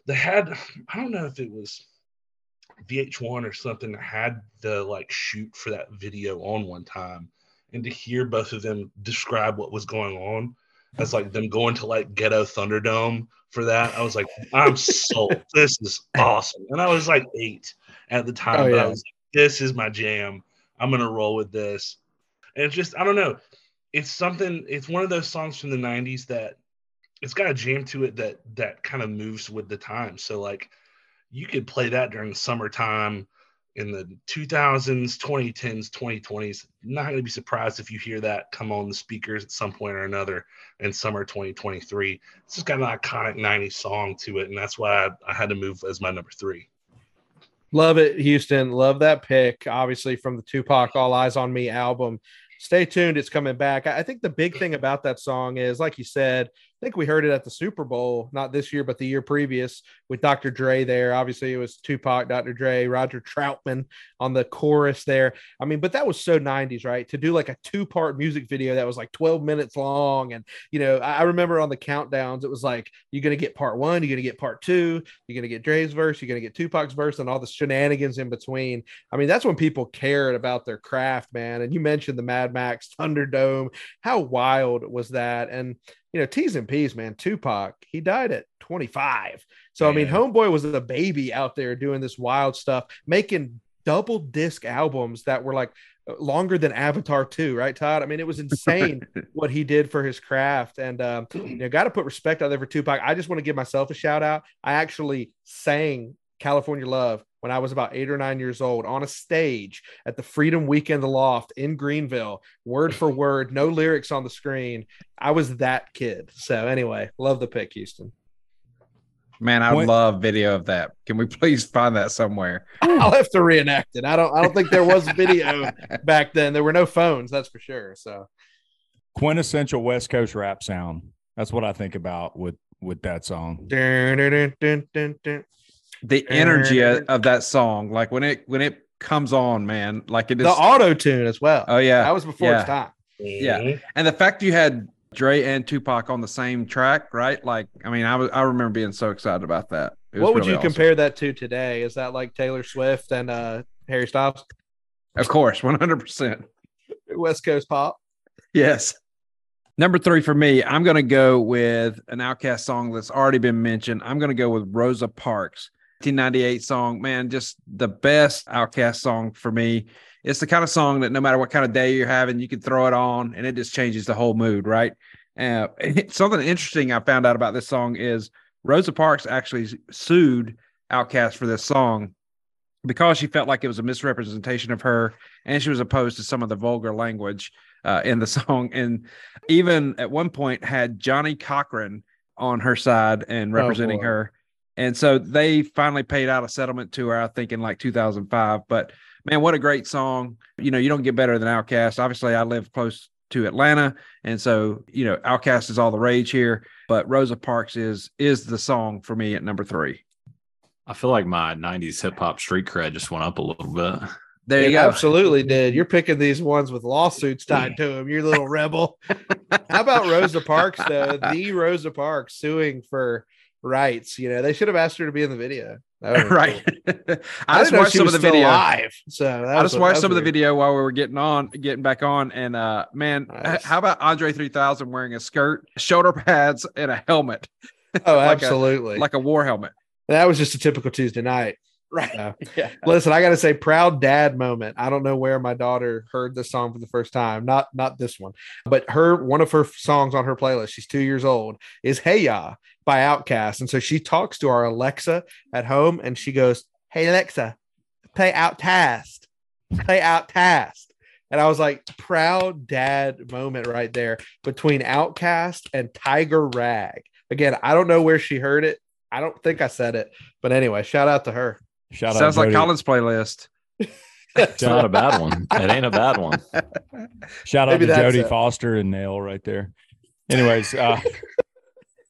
Speaker 4: they had. I don't know if it was VH1 or something that had the like shoot for that video on one time, and to hear both of them describe what was going on as like them going to like ghetto Thunderdome for that, I was like, I'm sold. this is awesome, and I was like eight at the time,
Speaker 3: Oh,
Speaker 4: but I was like, this is my jam. I'm gonna roll with this. And it's just I don't know. It's something. It's one of those songs from the '90s that it's got a jam to it that that kind of moves with the time. So like you could play that during summertime in the 2000s, 2010s, 2020s. Not going to be surprised if you hear that come on the speakers at some point or another in summer 2023. It's just got an iconic 90s song to it, and that's why I, I had to move as my number three.
Speaker 3: Love it, Houston. Love that pick. Obviously, from the Tupac All Eyez on Me album. Stay tuned. It's coming back. I think the big thing about that song is, like you said, I think we heard it at the Super Bowl, not this year, but the year previous with Dr. Dre there. Obviously, it was Tupac, Dr. Dre, Roger Troutman on the chorus there. I mean, but that was so 90s, right? To do like a two part music video that was like 12 minutes long. And, you know, I remember on the countdowns, it was like, you're going to get part one, you're going to get part two, you're going to get Dre's verse, you're going to get Tupac's verse, and all the shenanigans in between. I mean, that's when people cared about their craft, man. And you mentioned the Mad Max Thunderdome. How wild was that? And, you know, T's and P's, man, Tupac, he died at 25. So, I mean, Homeboy was a baby out there doing this wild stuff, making double disc albums that were like longer than Avatar 2, right, Todd? I mean, it was insane what he did for his craft. And, um, you know, got to put respect out there for Tupac. I just want to give myself a shout out. I actually sang California Love when I was about eight or nine years old on a stage at the Freedom Weekend Aloft in Greenville, word for word, no lyrics on the screen. I was that kid. So, anyway, love the pick, Houston.
Speaker 5: Man, I would
Speaker 7: When-
Speaker 5: love video of that. Can we please find that somewhere?
Speaker 3: I'll have to reenact it. I don't. I don't think there was video back then. There were no phones, that's for sure. So
Speaker 7: Quintessential West Coast rap sound. That's what I think about with with that song.
Speaker 3: Dun, dun, dun, dun, dun, dun.
Speaker 5: The energy of of that song, like when it when it comes on, man, like it is.
Speaker 3: the auto tune as well.
Speaker 5: oh yeah,
Speaker 3: that was before
Speaker 5: yeah.
Speaker 3: its time.
Speaker 5: Yeah. And the fact you had Dre and Tupac on the same track, right? Like, I mean, I was I remember being so excited about that.
Speaker 3: What would
Speaker 5: really
Speaker 3: you
Speaker 5: awesome.
Speaker 3: compare that to today? Is that like Taylor Swift and uh Harry Styles?
Speaker 5: Of course, one hundred percent.
Speaker 3: West Coast pop.
Speaker 5: Yes. Number three for me, I'm going to go with an OutKast song that's already been mentioned. I'm going to go with Rosa Parks, 1998 song. Man, just the best OutKast song for me. It's the kind of song that no matter what kind of day you're having, you can throw it on and it just changes the whole mood, right? Uh, something interesting I found out about this song is Rosa Parks actually sued OutKast for this song because she felt like it was a misrepresentation of her and she was opposed to some of the vulgar language uh, in the song and even at one point had Johnnie Cochran on her side and representing
Speaker 3: boy.
Speaker 5: her and so they finally paid out a settlement to her i think in like 2005 but man what a great song you know you don't get better than OutKast obviously i live close to atlanta and so you know OutKast is all the rage here but rosa parks is is the song for me at number three
Speaker 6: I feel like my 90s hip hop street cred just went up a little bit.
Speaker 5: there
Speaker 3: It
Speaker 5: you go
Speaker 3: absolutely did. You're picking these ones with lawsuits tied to them. You're little rebel. How about Rosa Parks though? The Rosa Parks suing for rights. You know, they should have asked her to be in the video. That would've been
Speaker 5: right
Speaker 3: cool.
Speaker 5: i just watched some of the video
Speaker 3: live. So that
Speaker 5: I
Speaker 3: was-
Speaker 5: just watched some of the video while we were getting on, getting back on, and uh, man,
Speaker 3: Nice.
Speaker 5: how about Andre 3000 wearing a skirt, shoulder pads, and a helmet.
Speaker 3: Oh,
Speaker 5: like a-
Speaker 3: absolutely.
Speaker 5: like a war helmet?
Speaker 3: that was just a typical Tuesday night.
Speaker 5: Right.
Speaker 3: Yeah.
Speaker 5: Yeah.
Speaker 3: Listen, I got to say, proud dad moment. I don't know where my daughter heard this song for the first time. Not not this one, but her one of her songs on her playlist. She's two years old. Is "Hey Ya" by OutKast. and so she talks to our Alexa at home, and she goes, "Hey Alexa, play OutKast, play OutKast. And I was like, proud dad moment right there between OutKast and Tiger Rag. Again, I don't know where she heard it. I don't think I said it, but anyway, shout out to her.
Speaker 7: Shout
Speaker 5: Sounds
Speaker 7: out
Speaker 5: like
Speaker 7: Jody.
Speaker 5: Colin's playlist.
Speaker 6: It's not a bad one. It ain't a bad one.
Speaker 7: Shout out
Speaker 3: Maybe
Speaker 7: to
Speaker 3: that's
Speaker 7: Jody
Speaker 3: it.
Speaker 7: Foster and Nail right there. Anyways, uh,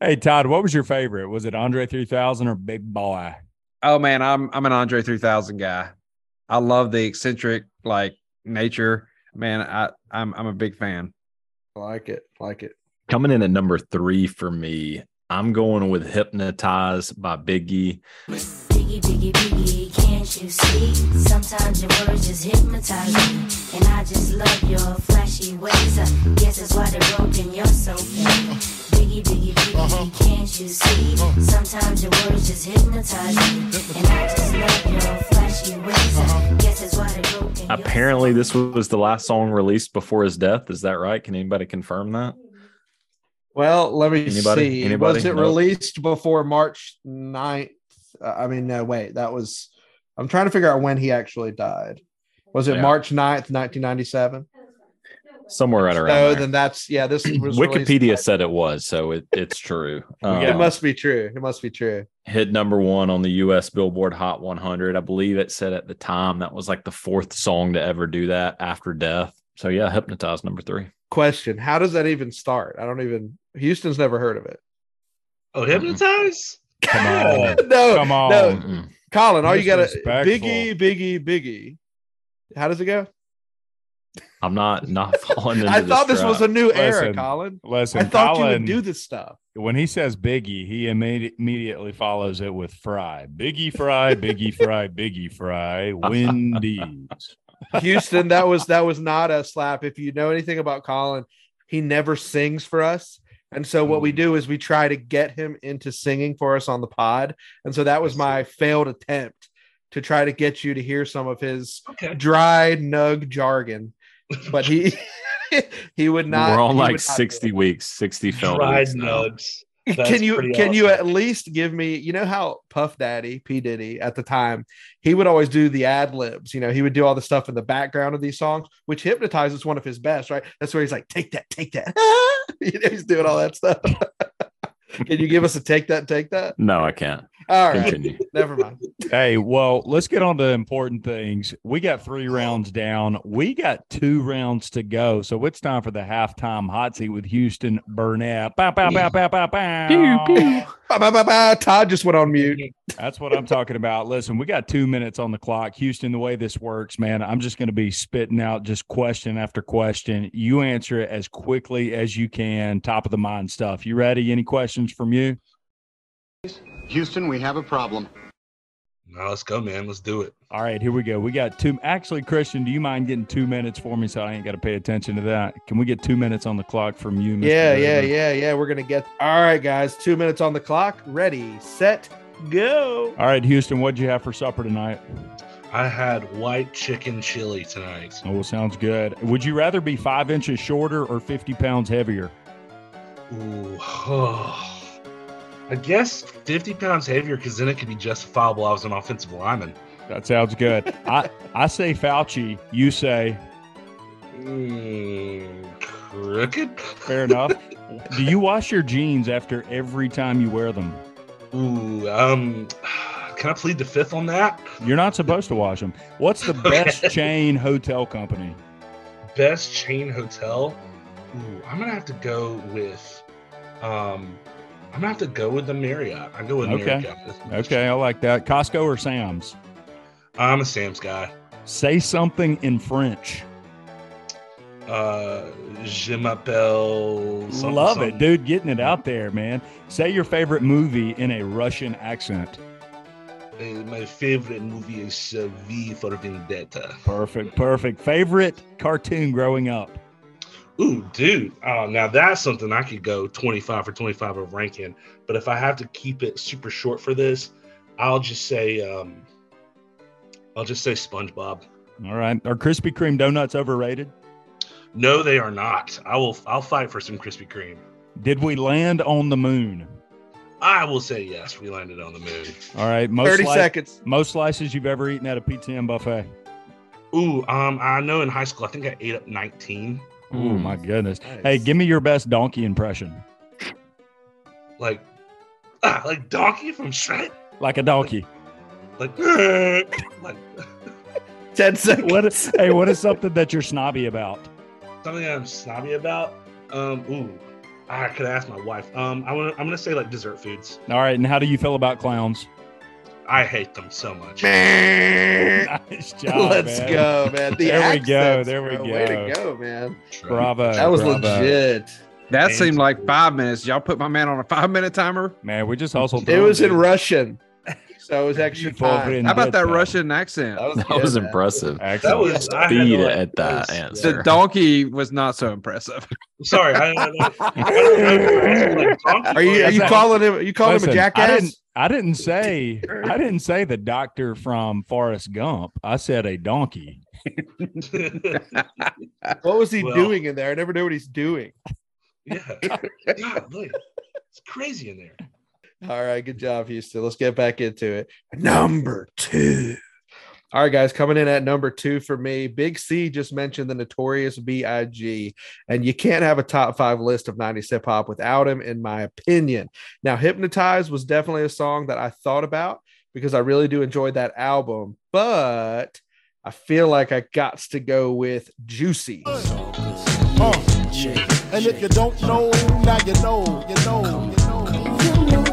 Speaker 7: hey Todd, what was your favorite? Was it Andre 3000 or Big Boi?
Speaker 5: Oh man, I'm I'm an Andre 3000 guy. I love the eccentric like nature. Man, I I'm I'm a big fan.
Speaker 3: like it, like it.
Speaker 6: Coming in at number three for me, I'm going with Hypnotize by Biggie.
Speaker 12: Biggie, biggie, biggie, can't you see? Sometimes your words just hypnotize me. And I just love your flashy ways. I guess that's why they're broken, you're so fake. Biggie, biggie, uh-huh. biggie, can't you see? Uh-huh. Sometimes your words just hypnotize me. And I just love your flashy ways. I uh-huh. guess that's why they're broken.
Speaker 6: Apparently, this was the last song released before his death. Is that right? Can anybody confirm that?
Speaker 3: Well, let me
Speaker 6: Anybody?
Speaker 3: see.
Speaker 6: Anybody?
Speaker 3: Was it
Speaker 6: No.
Speaker 3: released before March 9th? Uh, I mean, no, wait, that was. I'm trying to figure out when he actually died. Was it
Speaker 6: Yeah.
Speaker 3: March 9th, 1997?
Speaker 6: Somewhere right around
Speaker 3: So
Speaker 6: there.
Speaker 3: then that's, yeah, this was
Speaker 6: Wikipedia said it was, so it, it's true.
Speaker 3: it
Speaker 6: Um,
Speaker 3: must be true. It must be true.
Speaker 6: hit number one on the US Billboard Hot 100. I believe it said at the time that was like the fourth song to ever do that after death. So yeah, Hypnotize number three.
Speaker 3: Question How does that even start? I don't even, Houston's never heard of it.
Speaker 4: Oh, hypnotize?
Speaker 7: Come on.
Speaker 3: no,
Speaker 7: Come on.
Speaker 3: no.
Speaker 6: Mm-mm.
Speaker 3: Colin, all you got to Biggie, Biggie, Biggie. How does it go?
Speaker 6: I'm not not falling into
Speaker 3: I thought this was a
Speaker 6: trap.
Speaker 3: new era, Colin.
Speaker 7: Listen,
Speaker 3: I thought you
Speaker 7: Colin,
Speaker 3: would do this stuff.
Speaker 7: when he says Biggie, he imme- immediately follows it with Fry. Biggie Fry, Biggie Fry, Biggie Fry, Wendy's.
Speaker 3: Houston, that was that was not a slap. If you know anything about Colin, he never sings for us. And so what we mm. do is we try to get him into singing for us on the pod. And so that was my failed attempt to try to get you to hear some of his
Speaker 4: Okay.
Speaker 3: dry nug jargon. But he he would not
Speaker 6: We're on like
Speaker 3: would not do
Speaker 6: 60 weeks, 60 film
Speaker 4: Dried
Speaker 6: weeks now.
Speaker 4: nugs. That's
Speaker 3: can you
Speaker 4: pretty
Speaker 3: can you at least give me you know how puff daddy p. Diddy at the time he would always do the ad libs you know he would do all the stuff in the background of these songs which hypnotizes one of his best right? That's where he's like take that take that. You know, he's doing all that stuff. Can you give us a take that, take that?
Speaker 6: No, I can't.
Speaker 3: All right.
Speaker 6: Continue.
Speaker 3: Never mind.
Speaker 7: Hey, well, let's get on to important things. We got three rounds down. We got two rounds to go. So it's time for the halftime hot seat with Houston Burnett. Bow, bow, bow, bow, bow, bow.
Speaker 3: Ba, ba, ba, ba. Todd just went on mute.
Speaker 7: That's what I'm talking about. Listen, we got two minutes on the clock. Houston, the way this works, man, I'm just going to be spitting out just question after question. You answer it as quickly as you can, top of the mind stuff. You ready? Any questions from you?
Speaker 1: Houston, we have a problem.
Speaker 4: No, let's go, man. Let's do it.
Speaker 7: All right, here we go. We got two. Actually, Christian, do you mind getting two minutes for me so I ain't got to pay attention to that? Can we get two minutes on the clock from you? Mr.
Speaker 3: Yeah, yeah,
Speaker 7: Raven?
Speaker 3: yeah, yeah. We're gonna get all right, guys. Two minutes on the clock. Ready, set, go.
Speaker 7: All right, Houston, what'd you have for supper tonight?
Speaker 4: I had white chicken chili tonight.
Speaker 7: Oh, sounds good. Would you rather be five inches shorter or 50 pounds heavier?
Speaker 4: Ooh, oh. I guess 50 pounds heavier because then it could be justifiable. I was an offensive lineman.
Speaker 7: That sounds good. I, I say Fauci. You say
Speaker 4: Mm, crooked?
Speaker 7: fair enough. Do you wash your jeans after every time you wear them?
Speaker 4: Ooh, um, can I plead the fifth on that?
Speaker 7: You're not supposed to wash them. What's the best
Speaker 4: Okay.
Speaker 7: chain hotel company?
Speaker 4: Best chain hotel? Ooh, I'm gonna have to go with, um, I'm gonna have to go with the Marriott. I go with
Speaker 7: Okay.
Speaker 4: Marriott. That's the best
Speaker 7: Okay, I like that. Costco or Sam's?
Speaker 4: I'm a Sam's guy.
Speaker 7: Say something in French.
Speaker 4: Uh, je m'appelle. something,
Speaker 7: Love
Speaker 4: something.
Speaker 7: it, dude. Getting it out there, man. Say your favorite movie in a Russian accent.
Speaker 4: Uh, my favorite movie is V for Vendetta.
Speaker 7: Perfect, perfect. Favorite cartoon growing up?
Speaker 4: Ooh, dude. Uh, now that's something I could go 25 for 25 of ranking. But if I have to keep it super short for this, I'll just say, um, I'll just say SpongeBob.
Speaker 7: All right. Are Krispy Kreme donuts overrated?
Speaker 4: No, they are not. I will. I'll fight for some Krispy Kreme.
Speaker 7: Did we land on the moon?
Speaker 4: I will say yes. We landed on the moon.
Speaker 7: All right. Most
Speaker 3: 30
Speaker 7: sli-
Speaker 3: seconds.
Speaker 7: Most slices you've ever eaten at a pizza and buffet?
Speaker 4: Ooh, um, I know in high school I think I ate up 19.
Speaker 7: Oh my goodness.
Speaker 3: Nice.
Speaker 7: Hey, give me your best donkey impression.
Speaker 4: Like, ah, like Donkey from Shrek.
Speaker 7: Like a donkey.
Speaker 4: Like, like
Speaker 3: 10 seconds.
Speaker 7: What is, hey, what is something that you're snobby about?
Speaker 4: something I'm snobby about. Um, ooh, I could ask my wife. Um, I want. I'm gonna say like dessert foods.
Speaker 7: All right. And how do you feel about clowns?
Speaker 4: I hate them so much.
Speaker 7: nice job.
Speaker 3: Let's
Speaker 7: man.
Speaker 3: go, man. The
Speaker 7: There we go, there we
Speaker 3: bro. Way
Speaker 7: go.
Speaker 3: to go, man.
Speaker 7: Bravo.
Speaker 3: That was
Speaker 7: bravo.
Speaker 3: legit.
Speaker 5: That seemed like five minutes. Y'all put my man on a five minute timer.
Speaker 7: Man, we just hustled.
Speaker 3: It was in
Speaker 7: dude.
Speaker 3: Russian, so it was extra time.
Speaker 5: How about that Russian accent?
Speaker 3: That was,
Speaker 6: That
Speaker 3: good,
Speaker 6: was impressive.
Speaker 4: That was I had
Speaker 6: Speed
Speaker 4: like,
Speaker 6: at that
Speaker 4: was-
Speaker 6: answer.
Speaker 5: The donkey was not so impressive.
Speaker 4: Sorry, I, I, I, I don't know if you're asking, like, donkey
Speaker 3: Are you are you calling him? Are you calling him a
Speaker 7: Listen, I
Speaker 3: jackass?
Speaker 7: Didn't. I didn't say. I didn't say the doctor from Forrest Gump. I said a donkey.
Speaker 3: What was he
Speaker 4: Well-
Speaker 3: doing in there? I never know what he's doing.
Speaker 4: yeah. God, look, it's crazy in there.
Speaker 3: All right, good job, Houston. Let's get back into it. Number two. All right, guys, coming in at number two for me. Big C just mentioned the notorious B.I.G., and you can't have a top five list of 90s hip hop without him, in my opinion. Now, Hypnotize was definitely a song that I thought about because I really do enjoy that album, but I feel like I got to go with Juicy.
Speaker 13: Uh, and if you don't know, now you know, you know, you know.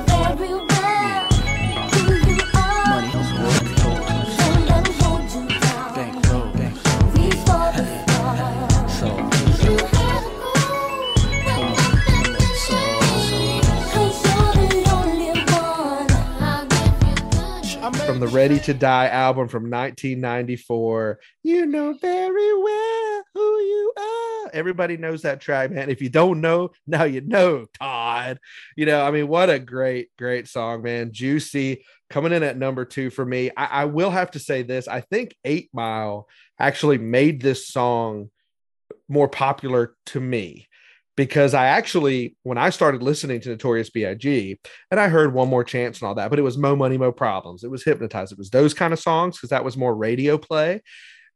Speaker 3: From the Ready to Die album from 1994. You know very well who you are. Everybody knows that track, man. If you don't know, now you know, Todd. You know, I mean, what a great, great song, man. Juicy coming in at number two for me. I, I will have to say this. I think Eight Mile actually made this song more popular to me because I actually, when I started listening to Notorious B.I.G., and I heard One More Chance and all that, but it was Mo Money, Mo Problems. It was Hypnotized. It was those kind of songs because that was more radio play.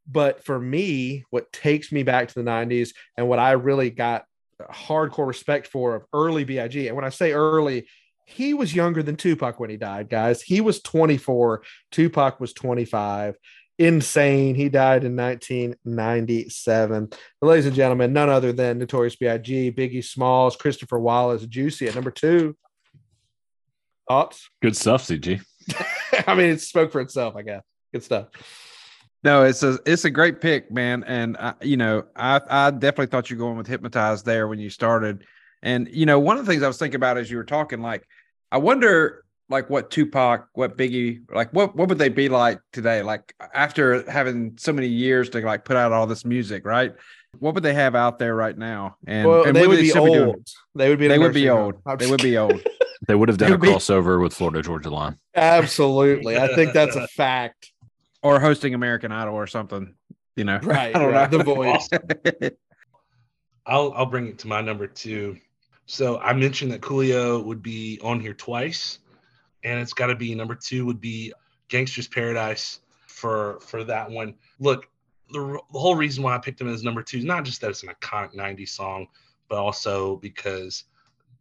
Speaker 3: But for me, what takes me back to the 90s and what I really got hardcore respect for of early Big. And when I say early, he was younger than Tupac when he died, guys. He was 24. Tupac was 25. Insane. He died in 1997. But ladies and gentlemen, none other than Notorious B.I.G., Biggie Smalls, Christopher Wallace, Juicy at number two. Thoughts?
Speaker 6: Good stuff, CG.
Speaker 3: I mean, it spoke for itself, I guess. Good stuff.
Speaker 5: No, it's a it's a great pick, man. And I, you know, I I definitely thought you were going with hypnotized there when you started. And you know, one of the things I was thinking about as you were talking, like, I wonder like what Tupac, what Biggie, like what what would they be like today? Like after having so many years to like put out all this music, right? What would they have out there right now? And,
Speaker 3: well,
Speaker 5: and
Speaker 3: they would be
Speaker 5: still doing-
Speaker 3: old. They would be. in
Speaker 5: they would be
Speaker 3: nursing
Speaker 5: old.
Speaker 3: home. I'm
Speaker 5: They would be old.
Speaker 6: They would have done
Speaker 3: It
Speaker 6: a
Speaker 3: would be-
Speaker 6: crossover with Florida Georgia Line.
Speaker 3: Absolutely. I think that's a fact.
Speaker 5: or hosting American Idol or something. You know,
Speaker 3: Right,
Speaker 5: I don't
Speaker 3: right.
Speaker 5: know.
Speaker 3: The voice.
Speaker 4: I'll I'll bring it to my number two. So I mentioned that Coolio would be on here twice, and it's got to be number two would be Gangster's Paradise for for that one. Look, the, the whole reason why I picked him as number two is not just that it's an iconic '90s song, but also because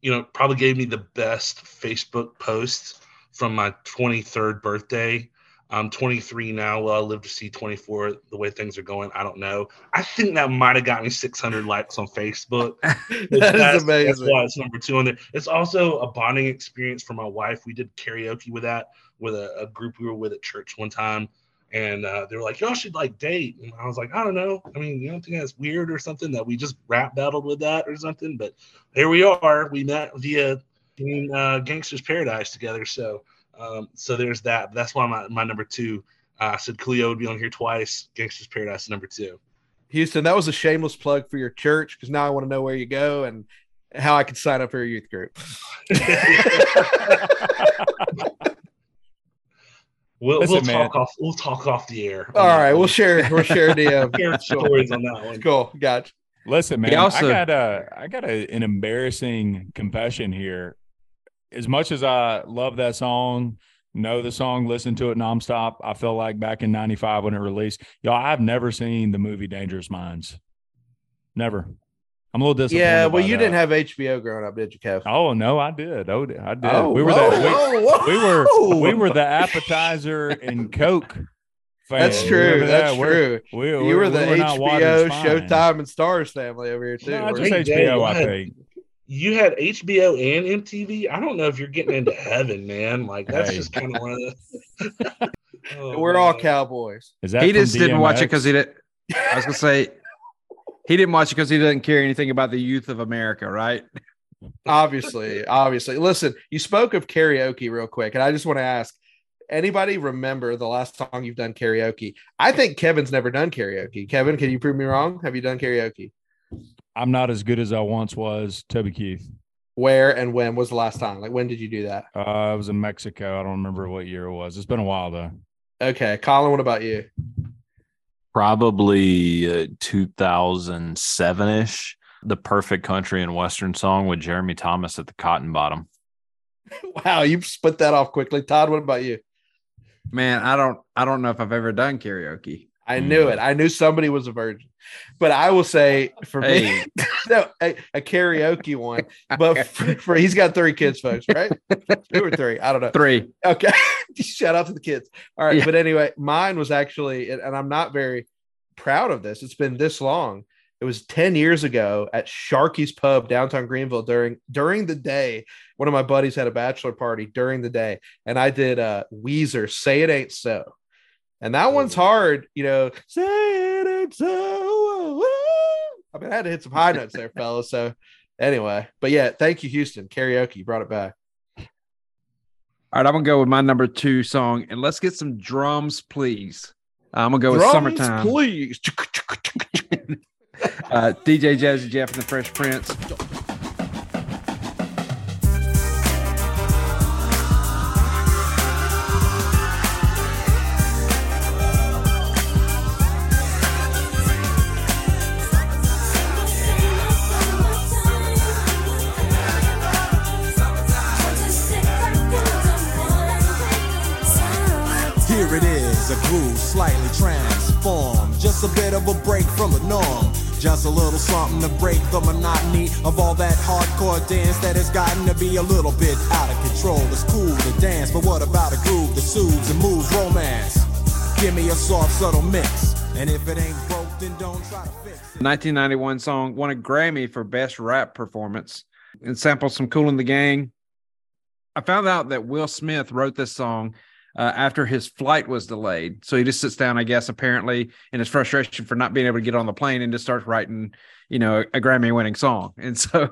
Speaker 4: you know probably gave me the best Facebook post from my 23rd birthday. I'm 23 now. Will I live to see 24? The way things are going, I don't know. I think that might have got me 600 likes on Facebook.
Speaker 3: That
Speaker 4: That's- That's
Speaker 3: amazing.
Speaker 4: why it's number two on there. It's also a bonding experience for my wife. We did karaoke with that with a, a group we were with at church one time, and uh, they were like, "Y'all should like date." And I was like, "I don't know. I mean, you don't think that's weird or something that we just rap battled with that or something?" But here we are. We met via in, uh, Gangster's Paradise together. So, um, so there's that. That's why my, my number two. Uh, I said Coolio would be on here twice. Gangster's Paradise number two.
Speaker 3: Houston, that was a shameless plug for your church because now I want to know where you go and how I can sign up for your youth group.
Speaker 4: We'll,
Speaker 7: Listen,
Speaker 4: we'll
Speaker 7: man.
Speaker 4: talk off. We'll talk off the air.
Speaker 3: All right, we'll share. We'll share DM.
Speaker 4: Share stories on that one.
Speaker 3: Cool, gotcha.
Speaker 7: Listen, man,
Speaker 5: also-
Speaker 7: I got a I got a, an embarrassing confession here. As much as I love that song, know the song, listen to it nonstop, I feel like back in '95 when it released, y'all, I've never seen the movie Dangerous Minds. Never. I'm a little disappointed.
Speaker 3: Yeah, well, you
Speaker 7: that.
Speaker 3: didn't have HBO growing up, did you, Kev?
Speaker 7: Oh no, I did. Oh, I did.
Speaker 3: Oh,
Speaker 7: we were
Speaker 3: whoa,
Speaker 7: that. We,
Speaker 3: whoa,
Speaker 7: we were we were the appetizer and Coke.
Speaker 3: That's true. That's
Speaker 7: that?
Speaker 3: True.
Speaker 7: We,
Speaker 3: you
Speaker 7: we-
Speaker 3: were the
Speaker 7: we were
Speaker 3: HBO. Showtime, and Stars family over here too.
Speaker 7: No, just?
Speaker 4: Hey,
Speaker 7: HBO,
Speaker 4: Dave,
Speaker 7: I think.
Speaker 4: You had HBO and MTV. I don't know if you're getting into heaven, man. Like that's
Speaker 7: Hey.
Speaker 4: just kind of one of the. Oh,
Speaker 3: We're all cowboys.
Speaker 7: Is that
Speaker 5: he
Speaker 7: from
Speaker 5: just didn't watch it because he didn't. I was gonna say he didn't watch it because he doesn't care anything about the youth of America, right?
Speaker 3: obviously, obviously. Listen, you spoke of karaoke real quick, and I just want to ask anybody remember the last song you've done karaoke? I think Kevin's never done karaoke. Kevin, can you prove me wrong? Have you done karaoke?
Speaker 7: I'm not as good as I once was. Toby Keith.
Speaker 3: Where and when was the last time? Like, when did you do that?
Speaker 7: Uh, I was in Mexico. I don't remember what year it was. It's been a while though.
Speaker 3: Okay, Colin, what about you?
Speaker 6: Probably uh, 2007 ish. The perfect country and western song with Jeremy Thomas at the Cotton Bottom.
Speaker 3: Wow, you split that off quickly. Todd, what about you?
Speaker 5: Man, I don't. I don't know if I've ever done karaoke.
Speaker 3: I knew it. I knew somebody was a virgin, but I will say for me, no, a, a karaoke one. But for, for he's got three kids, folks, right? Two or three? I don't know.
Speaker 5: Three.
Speaker 3: Okay, shout out to the kids. All right,
Speaker 5: Yeah.
Speaker 3: but anyway, mine was actually, and and I'm not very proud of this. It's been this long. It was 10 years ago at Sharky's Pub downtown Greenville during during the day. One of my buddies had a bachelor party during the day, and I did uh Weezer, Say It Ain't So. And that one's hard, you know. Say it so. I mean, I had to hit some high notes there, fellas. So anyway, but yeah, thank you, Houston. Karaoke, you brought it back.
Speaker 5: All right, I'm gonna go with my number two song, and let's get some drums, please. I'm gonna go with "Summertime."
Speaker 3: please.
Speaker 5: Uh, DJ Jazzy Jeff and the Fresh Prince.
Speaker 14: Slightly transformed. Just a bit of a break from the norm. Just a little something to break the monotony of all that hardcore dance that has gotten to be a little bit out of control. It's cool to dance, but what about a groove that soothes and moves romance? Give me a soft, subtle mix. And if it ain't broke, then don't try to fix it.
Speaker 5: 1991 song won a Grammy for best rap performance and sampled some Kool and the Gang. I found out that Will Smith wrote this song uh, after his flight was delayed. So he just sits down, I guess, apparently in his frustration for not being able to get on the plane and just starts writing, you know, a Grammy winning song. And so,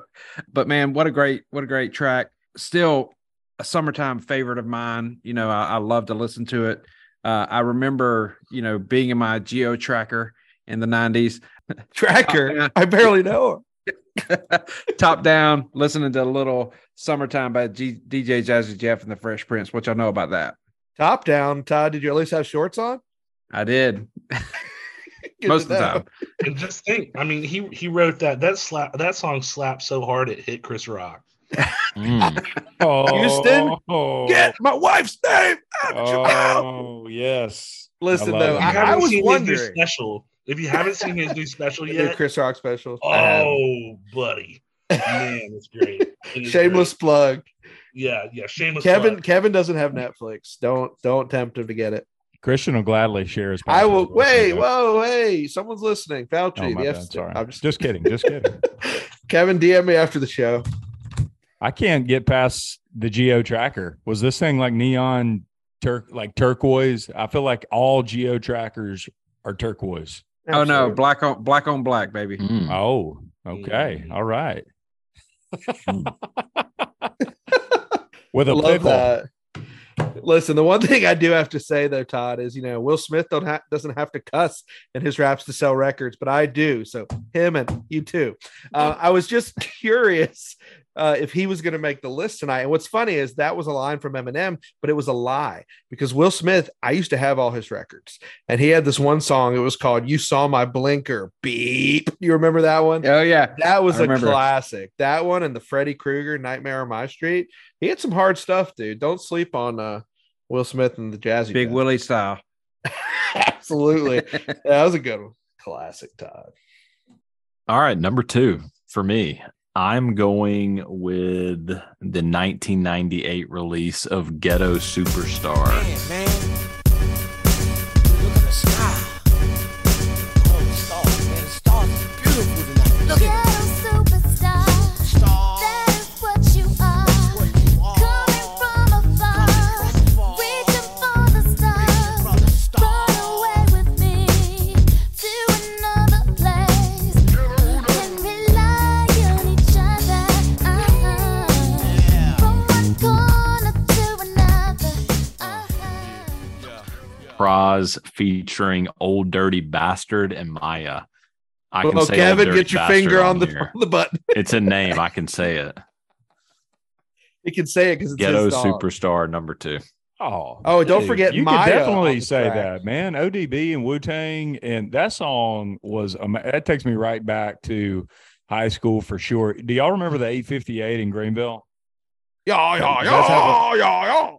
Speaker 5: but man, what a great, what a great track. Still a summertime favorite of mine. You know, I, I love to listen to it. Uh, I remember, you know, being in my Geo tracker in the 90s.
Speaker 3: Tracker? I barely know
Speaker 5: Top down, listening to a little summertime by G- DJ Jazzy Jeff and the Fresh Prince. What y'all know about that?
Speaker 3: Top down, Todd. Did you at least have shorts on?
Speaker 5: I did. Most of the time.
Speaker 4: And just think, I mean, he he wrote that that slap that song slapped so hard it hit Chris Rock. Mm.
Speaker 7: Oh,
Speaker 3: Houston, get my wife's name out.
Speaker 7: Oh, yes.
Speaker 3: Listen,
Speaker 7: I
Speaker 3: though,
Speaker 7: it.
Speaker 4: If you
Speaker 3: I, I was
Speaker 4: seen
Speaker 3: wondering.
Speaker 4: special. If you haven't seen his new special
Speaker 3: The
Speaker 4: yet,
Speaker 3: Chris Rock special. I have.
Speaker 4: oh buddy, man, it's great. It is
Speaker 3: Shameless
Speaker 4: great.
Speaker 3: plug.
Speaker 4: Yeah, yeah, shameless.
Speaker 3: Kevin
Speaker 4: plug.
Speaker 3: Kevin doesn't have Netflix. Don't don't tempt him to get it.
Speaker 7: Christian will gladly share his.
Speaker 3: I will wait. Whoa, hey, someone's listening. Fauci,
Speaker 7: Oh, my
Speaker 3: the
Speaker 7: bad. Sorry.
Speaker 3: I'm just,
Speaker 7: Just kidding. Just kidding.
Speaker 3: Kevin, DM me after the show.
Speaker 7: I can't get past the geo tracker. Was this thing like neon turk like turquoise? I feel like all geo trackers are turquoise.
Speaker 5: Oh no, black on black on black, baby.
Speaker 6: Mm.
Speaker 7: Oh, okay.
Speaker 4: Mm.
Speaker 7: All right. With a
Speaker 3: Love
Speaker 7: pickle.
Speaker 3: that. Listen, the one thing I do have to say though, Todd, is you know Will Smith don't ha- doesn't have to cuss in his raps to sell records, but I do. So him and you too. Uh, I was just curious uh, if he was going to make the list tonight. And what's funny is that was a line from Eminem, but it was a lie because Will Smith. I used to have all his records, and he had this one song. It was called "You Saw My Blinker." Beep. You remember that one?
Speaker 5: Oh yeah.
Speaker 3: That was
Speaker 5: I
Speaker 3: a
Speaker 5: remember.
Speaker 3: classic. That one and the Freddy Krueger Nightmare on My Street. He had some hard stuff, dude. Don't sleep on uh, Will Smith and the Jazzy.
Speaker 5: Big
Speaker 3: Band.
Speaker 5: Willie style.
Speaker 3: Absolutely. Yeah, that was a good one. Classic Todd.
Speaker 6: All right, number two for me. I'm going with the 1998 release of Ghetto Superstar.
Speaker 9: Man, man.
Speaker 6: Pras featuring Old Dirty Bastard and Mya. I can
Speaker 3: Well,
Speaker 6: say
Speaker 3: Kevin,
Speaker 6: Old
Speaker 3: get your
Speaker 6: Bastard
Speaker 3: finger on the, on the button.
Speaker 6: It's a name. I can say it.
Speaker 3: He can say it because it's
Speaker 6: Ghetto
Speaker 3: his dog.
Speaker 6: superstar number two.
Speaker 7: Oh,
Speaker 3: Oh, don't
Speaker 7: dude,
Speaker 3: forget
Speaker 7: you
Speaker 3: Mya
Speaker 7: can definitely say
Speaker 3: track.
Speaker 7: that, man. ODB and Wu Tang, and that song was ama- that takes me right back to high school for sure. Do y'all remember the 858 in Greenville?
Speaker 3: Yeah, yeah, yeah, yeah, yeah.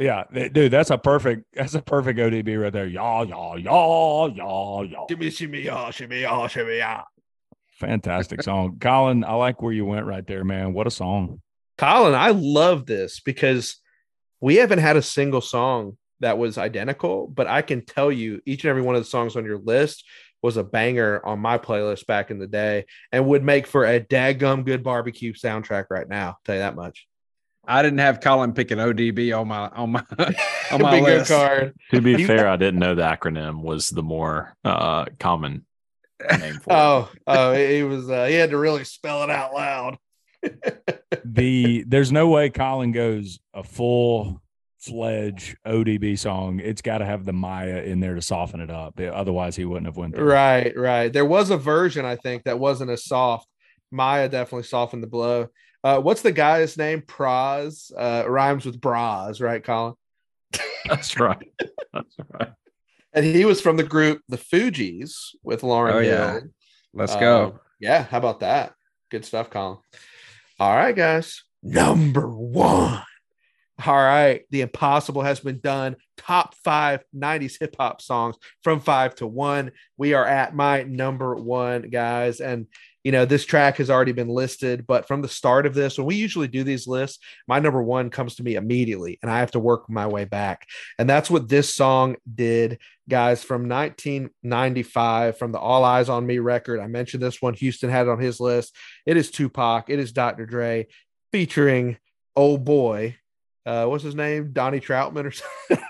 Speaker 7: Yeah, dude, that's a perfect that's a perfect ODB right there. Y'all, y'all, y'all, y'all, y'all.
Speaker 3: Shimmy, shimmy, yeah, shimmy, yeah, shimmy, yeah.
Speaker 7: Fantastic song, Colin. I like where you went right there, man. What a song.
Speaker 3: Colin, I love this because we haven't had a single song that was identical, but I can tell you each and every one of the songs on your list was a banger on my playlist back in the day and would make for a daggum good barbecue soundtrack right now. I'll tell you that much.
Speaker 5: I didn't have Colin picking ODB on my on my on my
Speaker 3: Bingo
Speaker 5: list.
Speaker 3: card.
Speaker 6: To be fair, I didn't know the acronym was the more uh, common name for it.
Speaker 3: Oh, oh, he was uh, he had to really spell it out loud.
Speaker 7: the there's no way Colin goes a full fledged ODB song. It's got to have the Mya in there to soften it up. Otherwise, he wouldn't have went there.
Speaker 3: Right, right. There was a version I think that wasn't as soft. Mya definitely softened the blow. Uh, what's the guy's name? Pras uh, rhymes with bras, right, Colin?
Speaker 6: That's right. That's right.
Speaker 3: And he was from the group The Fugees with Lauryn
Speaker 5: Oh,
Speaker 3: Hill.
Speaker 5: yeah. Let's
Speaker 3: Uh,
Speaker 5: go.
Speaker 3: Yeah, how about that? Good stuff, Colin. All right, guys. Number one. All right. The impossible has been done. Top five 90s hip hop songs from five to one. We are at my number one, guys. And, you know, this track has already been listed, but from the start of this, when we usually do these lists, my number one comes to me immediately and I have to work my way back. And that's what this song did, guys, from 1995, from the All Eyez on Me record. I mentioned this one. Houston had it on his list. It is Tupac, it is Dr. Dre featuring Old Boy uh, what's his name? Donnie Troutman or something.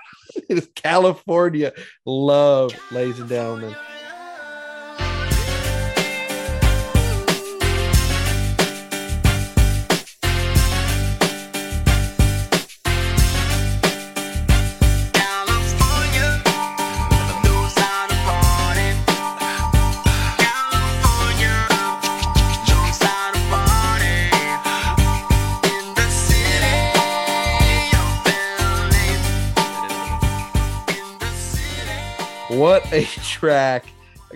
Speaker 3: it's California love, ladies and gentlemen. a track,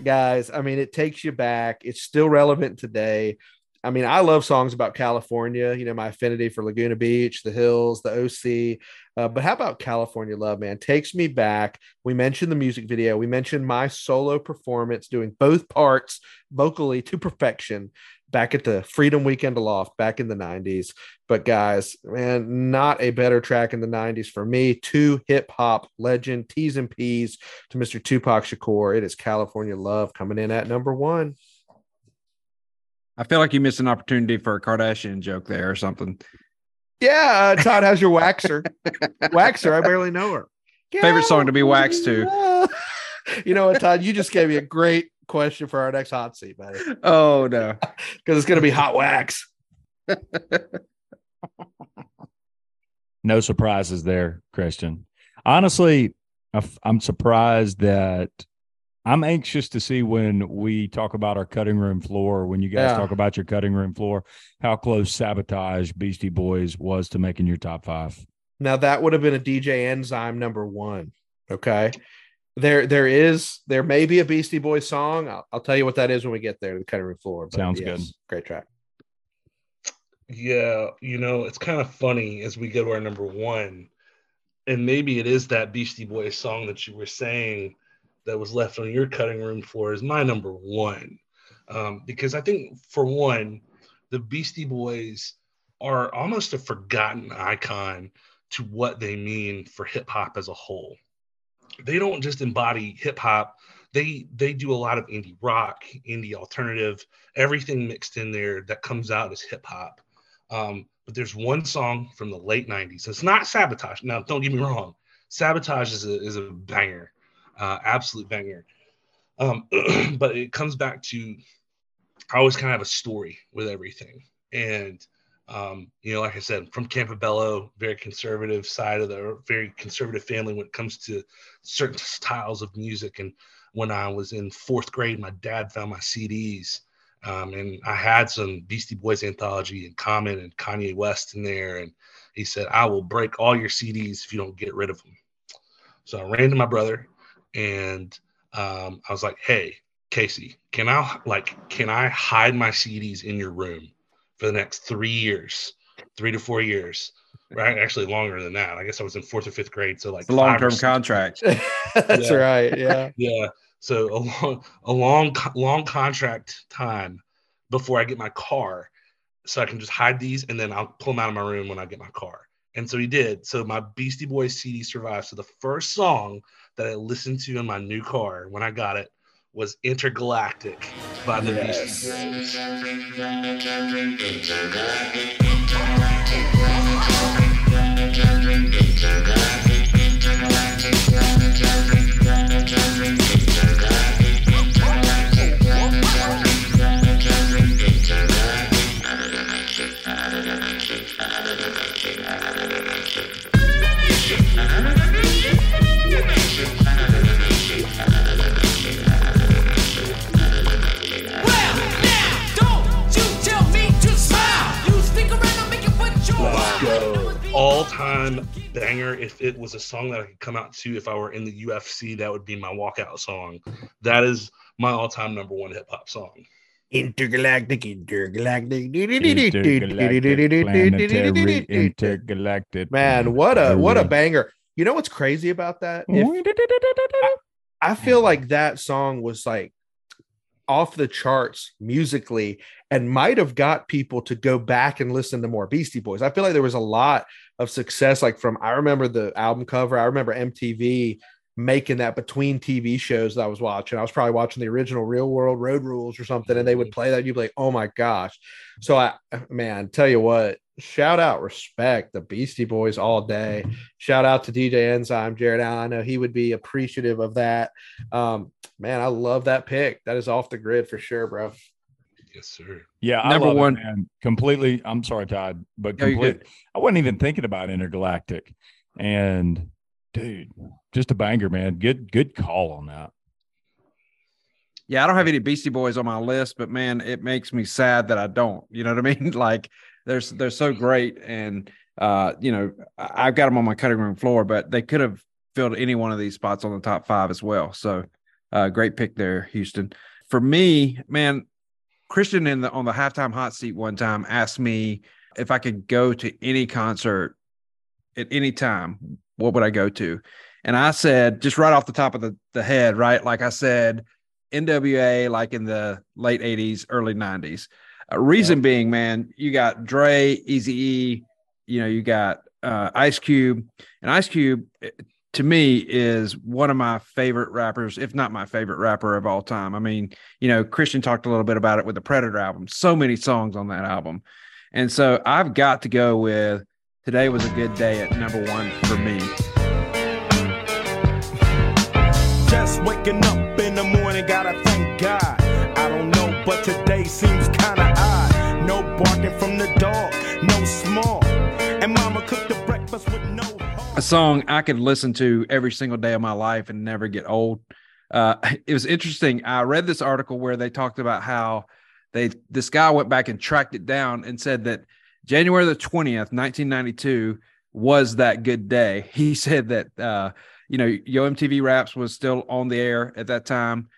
Speaker 3: guys. I mean, it takes you back. It's still relevant today. I mean, I love songs about California, you know, my affinity for Laguna Beach, the hills, the OC. Uh, but how about California Love, man? Takes me back. We mentioned the music video. We mentioned my solo performance doing both parts vocally to perfection back at the Freedom Weekend Aloft back in the 90s. But guys, man, not a better track in the 90s for me. Two hip hop legend, T's and P's to Mr. Tupac Shakur. It is California Love coming in at number one.
Speaker 5: I feel like you missed an opportunity for a Kardashian joke there or something.
Speaker 3: Yeah, uh, Todd, how's your waxer? waxer, I barely know her.
Speaker 5: Favorite song to be waxed to.
Speaker 3: you know what, Todd? You just gave me a great question for our next hot seat, buddy.
Speaker 5: Oh no,
Speaker 3: because it's going to be hot wax.
Speaker 7: no surprises there, Christian. Honestly, I'm surprised that I'm anxious to see when we talk about our cutting room floor, when you guys
Speaker 3: Yeah.
Speaker 7: talk about your cutting room floor, how close Sabotage Beastie Boys was to making your top five.
Speaker 3: Now that would have been a DJ Enzyme number one. Okay. There, there is, there may be a Beastie Boys song. I'll, I'll tell you what that is when we get there to the cutting room floor. but
Speaker 7: Sounds
Speaker 3: yes,
Speaker 7: good.
Speaker 3: Great track.
Speaker 4: Yeah, you know, it's kind of funny as we go to our number one, and maybe it is that Beastie Boys song that you were saying that was left on your cutting room floor is my number one. Um, because I think, for one, the Beastie Boys are almost a forgotten icon to what they mean for hip hop as a whole. They don't just embody hip hop, they they do a lot of indie rock, indie alternative, everything mixed in there that comes out as hip hop. Um, but there's one song from the late 90s. It's not Sabotage. Now, don't get me wrong. Sabotage is a, is a banger, uh, absolute banger. Um, but it comes back to I always kind of have a story with everything. And, um, you know, like I said, from Campobello, very conservative side of the very conservative family when it comes to certain styles of music. And when I was in fourth grade, my dad found my CDs. Um, and I had some Beastie Boys anthology and Common and Kanye West in there. And he said, I will break all your CDs if you don't get rid of them. So I ran to my brother and um, I was like, hey, Casey, can I like can I hide my CDs in your room for the next three years, three to four years? Right, actually longer than that. I guess I was in fourth or fifth grade, so like
Speaker 5: It's a long term contract.
Speaker 3: That's
Speaker 4: Yeah.
Speaker 3: right. Yeah.
Speaker 4: yeah. So a long, a long, long contract time before I get my car, so I can just hide these and then I'll pull them out of my room when I get my car. And so he did. So my Beastie Boys CD survived. So the first song that I listened to in my new car when I got it was Intergalactic by the Beastie Boys. All time banger. If it was a song that I could come out to if I were in the UFC, that would be my walkout song. That is my all time number one hip hop song.
Speaker 3: Intergalactic, intergalactic,
Speaker 7: Interplanetary, intergalactic.
Speaker 3: Man, what a what a banger! You know what's crazy about that? If- I, I feel like that song was like off the charts musically and might have got people to go back and listen to more Beastie Boys. I feel like there was a lot of success, like from I remember the album cover, I remember MTV making that between TV shows that I was watching. I was probably watching the original Real World Road Rules or something, and they would play that. You'd be like, oh my gosh. So I man, tell you what, shout out respect the Beastie Boys all day. Shout out to DJ Enzyme, Jared Allen. I know he would be appreciative of that. Um, man, I love that pick. That is off the grid for sure, bro.
Speaker 4: Yes, sir.
Speaker 7: Yeah, I
Speaker 5: Number
Speaker 7: love it,
Speaker 5: one-
Speaker 7: man. completely. I'm sorry, Todd, but
Speaker 5: No,
Speaker 7: complete. I wasn't even thinking about intergalactic, and dude, just a banger, man. Good, good call on that.
Speaker 5: Yeah, I don't have any Beastie Boys on my list, but man, it makes me sad that I don't. You know what I mean? Like, they're they're so great, and uh, you know, I- I've got them on my cutting room floor, but they could have filled any one of these spots on the top five as well. So, uh, great pick there, Houston. For me, man, Christian in the on the halftime hot seat one time asked me if I could go to any concert at any time, what would I go to? And I said, just right off the top of the, the head, right? Like I said, NWA, like in the late 80s, early 90s. Uh, reason being, man, you got Dre, Eazy E, you know, you got uh, Ice Cube, and Ice Cube eh, to me is one of my favorite rappers, if not my favorite rapper of all time. I mean, you know, Christian talked a little bit about it with the Predator album, so many songs on that album. And so I've got to go with Today Was a Good Day at number one for me.
Speaker 10: Just waking up in the morning, gotta thank God. I don't know, but today seems
Speaker 5: song I could listen to every single day of my life and never get old. Uh, it was interesting. I read this article where they talked about how they this guy went back and tracked it down and said that January the twentieth, nineteen ninety two, was that good day. He said that uh, you know Yo MTV Raps was still on the air at that time.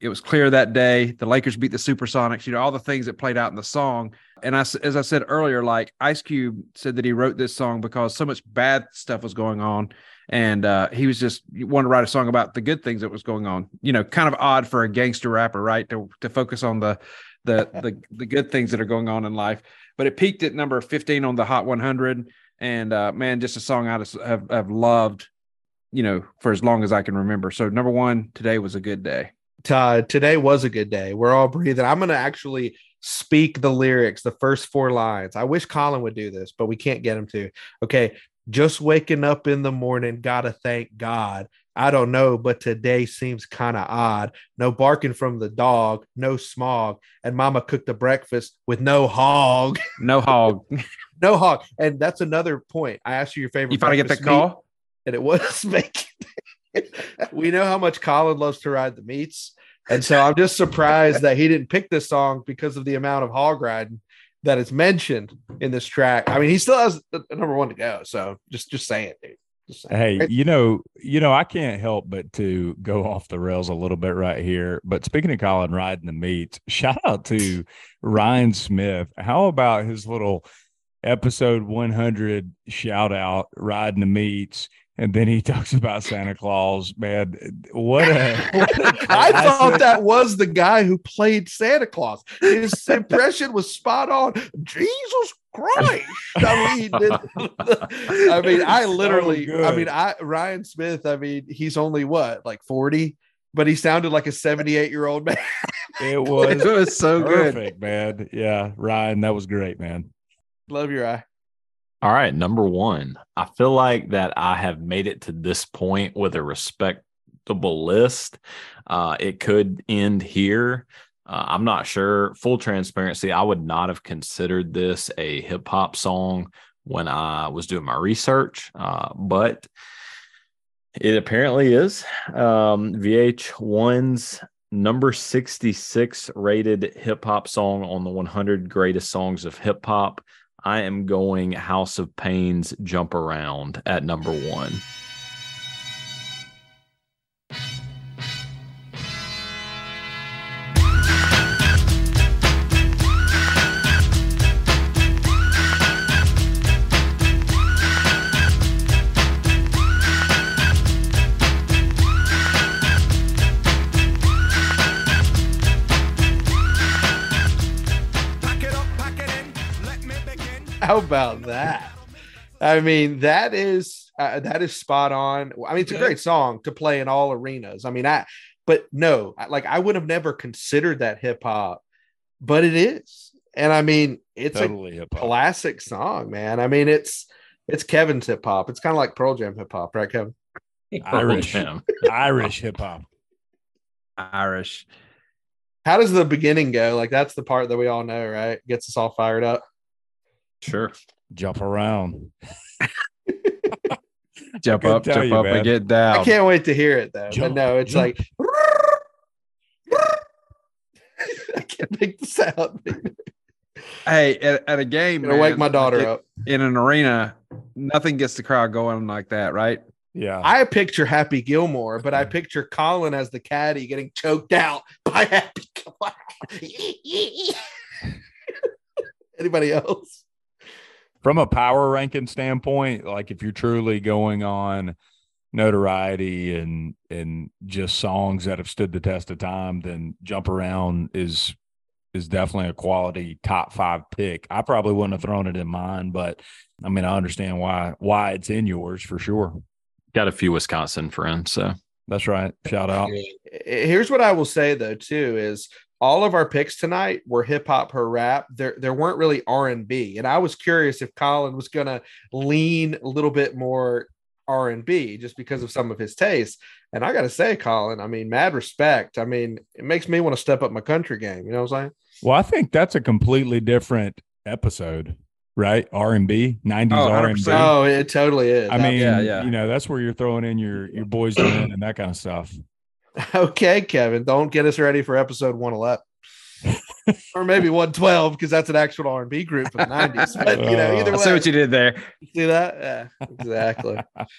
Speaker 5: It was clear that day. The Lakers beat the Supersonics. You know all the things that played out in the song. And I, as I said earlier, like Ice Cube said that he wrote this song because so much bad stuff was going on, and uh, he was just he wanted to write a song about the good things that was going on. You know, kind of odd for a gangster rapper, right? To to focus on the the the the good things that are going on in life. But it peaked at number 15 on the Hot 100, and uh, man, just a song I just have, have loved, you know, for as long as I can remember. So number one, today was a good day.
Speaker 3: Todd, today was a good day. We're all breathing. I'm going to actually speak the lyrics, the first four lines. I wish Colin would do this, but we can't get him to. Okay. Just waking up in the morning, gotta thank God. I don't know, but today seems kind of odd. No barking from the dog, no smog, and mama cooked the breakfast with no hog.
Speaker 5: No hog.
Speaker 3: no hog. And that's another point. I asked you your favorite.
Speaker 5: You finally get that
Speaker 3: meat,
Speaker 5: call?
Speaker 3: And it was bacon. We know how much Colin loves to ride the meats. And so I'm just surprised that he didn't pick this song because of the amount of hog riding that is mentioned in this track. I mean, he still has the number one to go. So just just saying, dude.
Speaker 7: Hey, you know, you know, I can't help but to go off the rails a little bit right here. But speaking of Colin riding the meats, shout out to Ryan Smith. How about his little episode 100 shout out riding the meats? And then he talks about Santa Claus. Man, what a, what a
Speaker 3: I thought that was the guy who played Santa Claus. His impression was spot on. Jesus Christ! I mean, it- I mean, I literally, I mean, I Ryan Smith. I mean, he's only what, like forty, but he sounded like a seventy-eight-year-old man.
Speaker 7: It was,
Speaker 5: It was so good.
Speaker 7: perfect, man. Yeah, Ryan, that was great, man.
Speaker 3: Love your eye.
Speaker 6: All right, number one. I feel like that I have made it to this point with a respectable list. Uh, it could end here. Uh, I'm not sure. Full transparency, I would not have considered this a hip hop song when I was doing my research, uh, but it apparently is. Um, VH1's number 66 rated hip hop song on the 100 greatest songs of hip hop. I am going House of Pain's Jump Around at number one.
Speaker 3: How about that? I mean, that is uh, that is spot on. I mean, it's a great song to play in all arenas. I mean, I but no, I- like I would have never considered that hip hop, but it is. And I mean, it's
Speaker 7: Totally
Speaker 3: a
Speaker 7: hip-hop.
Speaker 3: classic song, man. I mean, it's it's Kevin's hip hop. It's kind of like Pearl Jam hip hop, right, Kevin?
Speaker 7: Irish,
Speaker 6: Jam.
Speaker 7: Irish hip hop.
Speaker 5: Irish.
Speaker 3: How does the beginning go? Like that's the part that we all know, right? Gets us all fired up.
Speaker 6: Sure.
Speaker 7: Jump around.
Speaker 5: Jump up, jump
Speaker 7: you,
Speaker 5: up,
Speaker 7: man.
Speaker 5: and get down.
Speaker 3: I can't wait to hear it though.
Speaker 7: Jump,
Speaker 3: but no, it's
Speaker 7: jump.
Speaker 3: like I can't make the sound.
Speaker 5: Hey, at, at a game,
Speaker 3: Gonna wake my daughter
Speaker 5: like,
Speaker 3: up.
Speaker 5: in an arena. Nothing gets the crowd going like that, right?
Speaker 7: Yeah.
Speaker 3: I picture Happy Gilmore, but I picture Colin as the caddy getting choked out by Happy Gilmore. Anybody else?
Speaker 7: From a power ranking standpoint, like if you're truly going on notoriety and and just songs that have stood the test of time, then Jump Around is is definitely a quality top five pick. I probably wouldn't have thrown it in mine, but I mean I understand why why it's in yours for sure.
Speaker 6: Got a few Wisconsin friends, so
Speaker 7: That's right. Shout out.
Speaker 3: Here's what I will say though, too, is all of our picks tonight were hip hop or rap. There, there weren't really R and B, and I was curious if Colin was going to lean a little bit more R and B just because of some of his tastes. And I got to say, Colin, I mean, mad respect. I mean, it makes me want to step up my country game. You know what I'm saying?
Speaker 7: Well, I think that's a completely different episode, right? R and B, nineties
Speaker 5: Oh,
Speaker 7: R and B.
Speaker 3: Oh, it totally is.
Speaker 7: I mean,
Speaker 5: Yeah, yeah.
Speaker 7: you know, that's where you're throwing in your your boys and that kind of stuff.
Speaker 3: okay, Kevin, don't get us ready for episode 111. or maybe 112 because that's an actual R&B group from the 90s. But you know, either
Speaker 5: oh,
Speaker 3: I
Speaker 5: see what you did there.
Speaker 3: see that? Yeah, exactly.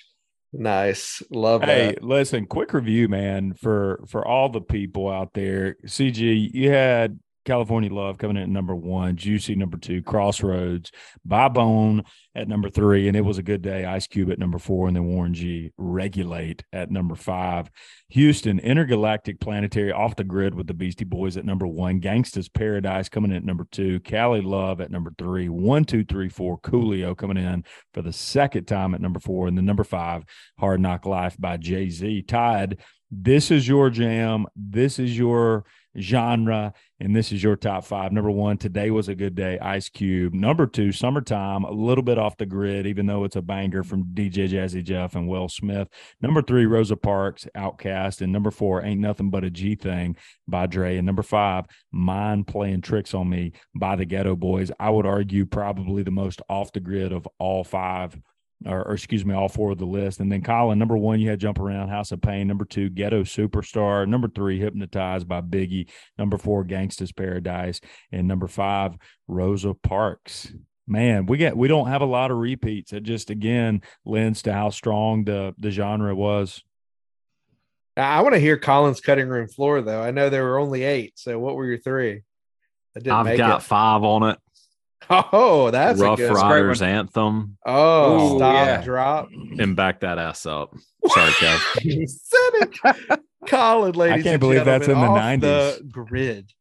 Speaker 3: nice. Love
Speaker 7: Hey,
Speaker 3: that.
Speaker 7: listen, quick review, man, for for all the people out there. CG, you had California Love coming in at number one, Juicy number two, Crossroads, By Bone at number three, and it was a good day. Ice Cube at number four, and then Warren G. Regulate at number five. Houston Intergalactic Planetary off the grid with the Beastie Boys at number one. Gangsta's Paradise coming in at number two. Cali Love at number three. One, two, three, four. Coolio coming in for the second time at number four, and then number five. Hard Knock Life by Jay Z. Tied. This is your jam. This is your genre, and this is your top five. Number one, today was a good day. Ice Cube. Number two, Summertime. A little bit off the grid, even though it's a banger from DJ Jazzy Jeff and Will Smith. Number three, Rosa Parks, OutKast, and number four, Ain't Nothing But a G Thing by Dre, and number five, Mind Playing Tricks on Me by the Geto Boys. I would argue probably the most off the grid of all five or, or excuse me, all four of the list. And then Colin, number one, you had Jump Around, House of Pain. Number two, Ghetto Superstar. Number three, Hypnotized by Biggie. Number four, Gangsta's Paradise. And number five, Rosa Parks. Man, we get we don't have a lot of repeats. It just again lends to how strong the the genre was.
Speaker 3: I I want to hear Colin's cutting room floor though. I know there were only eight. So what were your three? That didn't
Speaker 6: I've
Speaker 3: make
Speaker 6: got
Speaker 3: it.
Speaker 6: five on it.
Speaker 3: Oh, that's
Speaker 6: Rough
Speaker 3: a good
Speaker 6: Ryders anthem
Speaker 3: Oh,
Speaker 5: Ooh,
Speaker 3: stop,
Speaker 5: yeah.
Speaker 3: drop.
Speaker 6: and back that ass up. Sorry, Kev.
Speaker 3: You said it. Colin, ladies.
Speaker 7: I can't
Speaker 3: and
Speaker 7: believe that's in the 90s.
Speaker 3: The grid.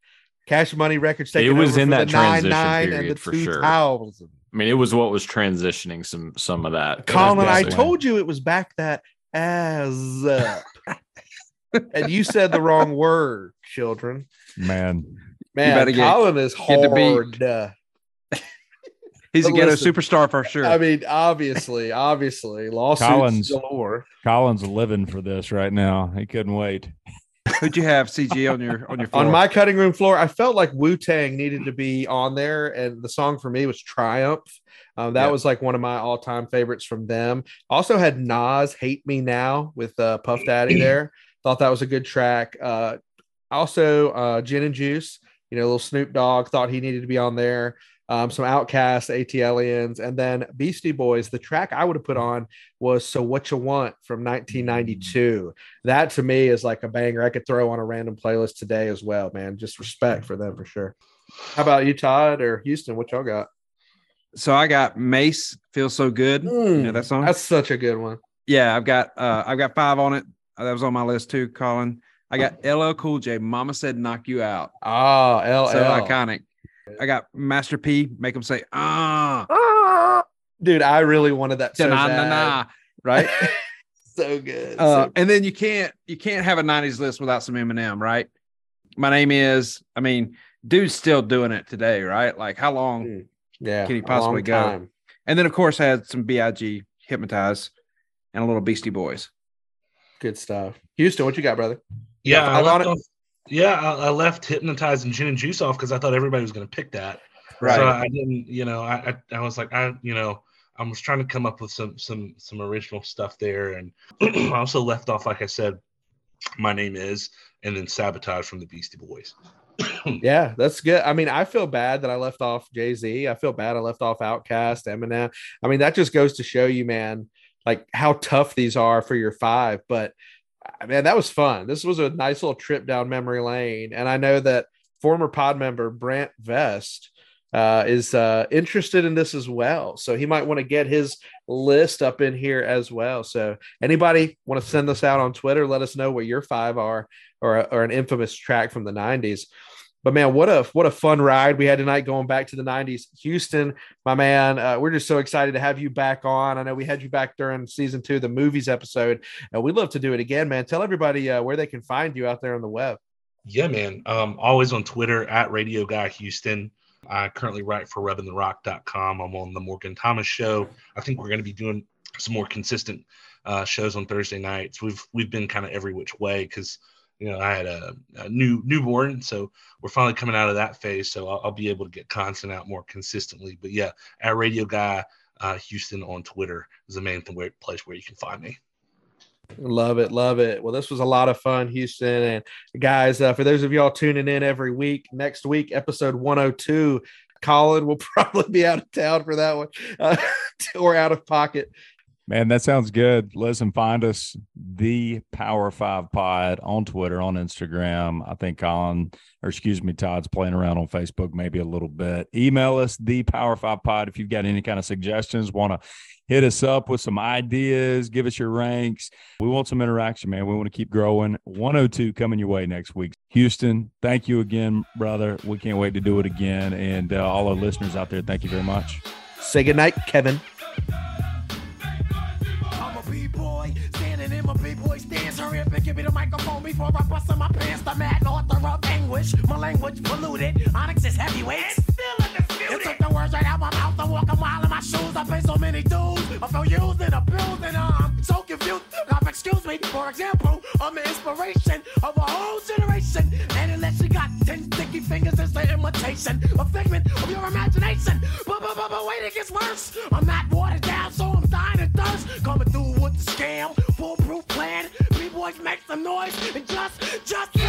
Speaker 3: Cash Money Records taking
Speaker 6: It was
Speaker 3: over
Speaker 6: in that
Speaker 3: the
Speaker 6: transition
Speaker 3: 99 and
Speaker 6: period
Speaker 3: the
Speaker 6: for sure. I mean, it was what was transitioning some some of that.
Speaker 3: Colin, I told you it was back that ass up. and you said the wrong word, children.
Speaker 7: Man,
Speaker 3: Man, you
Speaker 5: better get-
Speaker 3: Colin is
Speaker 5: get the beat.
Speaker 3: Uh, hard.
Speaker 5: He's a
Speaker 3: But
Speaker 5: ghetto
Speaker 3: listen,
Speaker 5: superstar for sure.
Speaker 3: I mean, obviously, obviously, lawsuits
Speaker 7: Collins.
Speaker 3: galore.
Speaker 7: Colin's living for this right now. He couldn't wait.
Speaker 5: Who'd you have CG on your on your floor?
Speaker 3: On my cutting room floor, I felt like Wu Tang needed to be on there, and the song for me was Triumph. Um, that
Speaker 5: Yeah.
Speaker 3: was like one of my all time favorites from them. Also had Nas "Hate Me Now" with uh, Puff Daddy there. Thought that was a good track. Uh, also, uh, Gin and Juice. You know, little Snoop Dogg thought he needed to be on there. Um, some OutKasts, ATLiens, and then Beastie Boys. The track I would have put on was "So What You Want" from 1992. That to me is like a banger. I could throw on a random playlist today as well, man. Just respect for them for sure. How about you, Todd or Houston? What y'all got?
Speaker 5: so I got Mase feels so good. You know that song?
Speaker 3: That's such a good one.
Speaker 5: Yeah, I've got uh I've got five on it. Uh, That was on my list too, Colin. I got LL Cool J. Mama said knock you out.
Speaker 3: Oh, LL.
Speaker 5: So iconic. I got Master P. Make them say ah. ah.
Speaker 3: Dude, I really wanted that so
Speaker 5: Da-na,
Speaker 3: bad.
Speaker 5: na-na, right?
Speaker 3: so good.
Speaker 5: Uh,
Speaker 3: So-
Speaker 5: and then you can't you can't have a 90s list without some Eminem, right? My name is, I mean, dude's still doing it today, right? Like how long
Speaker 3: yeah,
Speaker 5: can he possibly go?
Speaker 3: time.
Speaker 5: And then of course I had some BIG hypnotize and a little Beastie Boys.
Speaker 3: Good stuff. Houston, what you got, brother?
Speaker 4: Yeah,
Speaker 3: Got
Speaker 4: I
Speaker 3: five on
Speaker 4: left
Speaker 3: it?
Speaker 4: off, yeah, I, I left hypnotize and gin and juice off because I thought everybody was going to pick that.
Speaker 3: Right.
Speaker 4: So I didn't, you know, I, I I was like, I, you know, I was trying to come up with some some some original stuff there, and I also left off, like I said, my name is, and then sabotage from the Beastie Boys.
Speaker 3: Yeah, that's good. I mean, I feel bad that I left off Jay Z. I feel bad I left off OutKast, Eminem. I mean, that just goes to show you, man, like how tough these are for your five. But man, that was fun. This was a nice little trip down memory lane. And I know that former pod member Brant Vest uh, is uh, interested in this as well. So he might want to get his list up in here as well. So anybody want to send us out on Twitter? Let us know what your five are or, or an infamous track from the 90s. But man, what a what a fun ride we had tonight going back to the 90s. Houston, my man, uh, we're just so excited to have you back on. I know we had you back during season two, the movies episode, and we'd love to do it again, man. Tell everybody uh, where they can find you out there on the web.
Speaker 4: Yeah, man. Um, always on Twitter at Radio Guy Houston. I currently write for RubbingTheRock.com. I'm on the Morgan Thomas Show. I think we're going to be doing some more consistent uh, shows on Thursday nights. We've we've been kind of every which way because you know I had a, a new newborn, so we're finally coming out of that phase. So I'll, I'll be able to get content out more consistently. But yeah, at Radio Guy uh, Houston on Twitter is the main where, place where you can find me.
Speaker 3: Love it, love it. Well, this was a lot of fun, Houston. And guys, uh, for those of y'all tuning in every week, next week, episode 102, Colin will probably be out of town for that one uh, or out of pocket.
Speaker 7: Man, that sounds good. Listen, find us the Power Five Pod on Twitter, on Instagram. I think Colin, or excuse me, Todd's playing around on Facebook maybe a little bit. Email us the Power Five Pod if you've got any kind of suggestions. Want to hit us up with some ideas, give us your ranks. We want some interaction, man. We want to keep growing. 102 coming your way next week. Houston, thank you again, brother. We can't wait to do it again. And uh, all our listeners out there, thank you very much.
Speaker 3: Say goodnight, Kevin.
Speaker 9: Give me the microphone before I bust in my pants. The mad author of anguish, my language polluted. Onyx is heavyweight. It's still undisputed. It took the words right out my mouth to walk a mile in my shoes. I pay so many dues. I feel used and abused and I'm so confused. Now, excuse me, for example, I'm the inspiration of a whole generation. And unless you got ten sticky fingers, it's the imitation, a figment of your imagination. But, but, but, but wait, it gets worse. I'm not watered down, so I'm dying of thirst. Coming through with the scam, foolproof B-boys make some noise. And just, just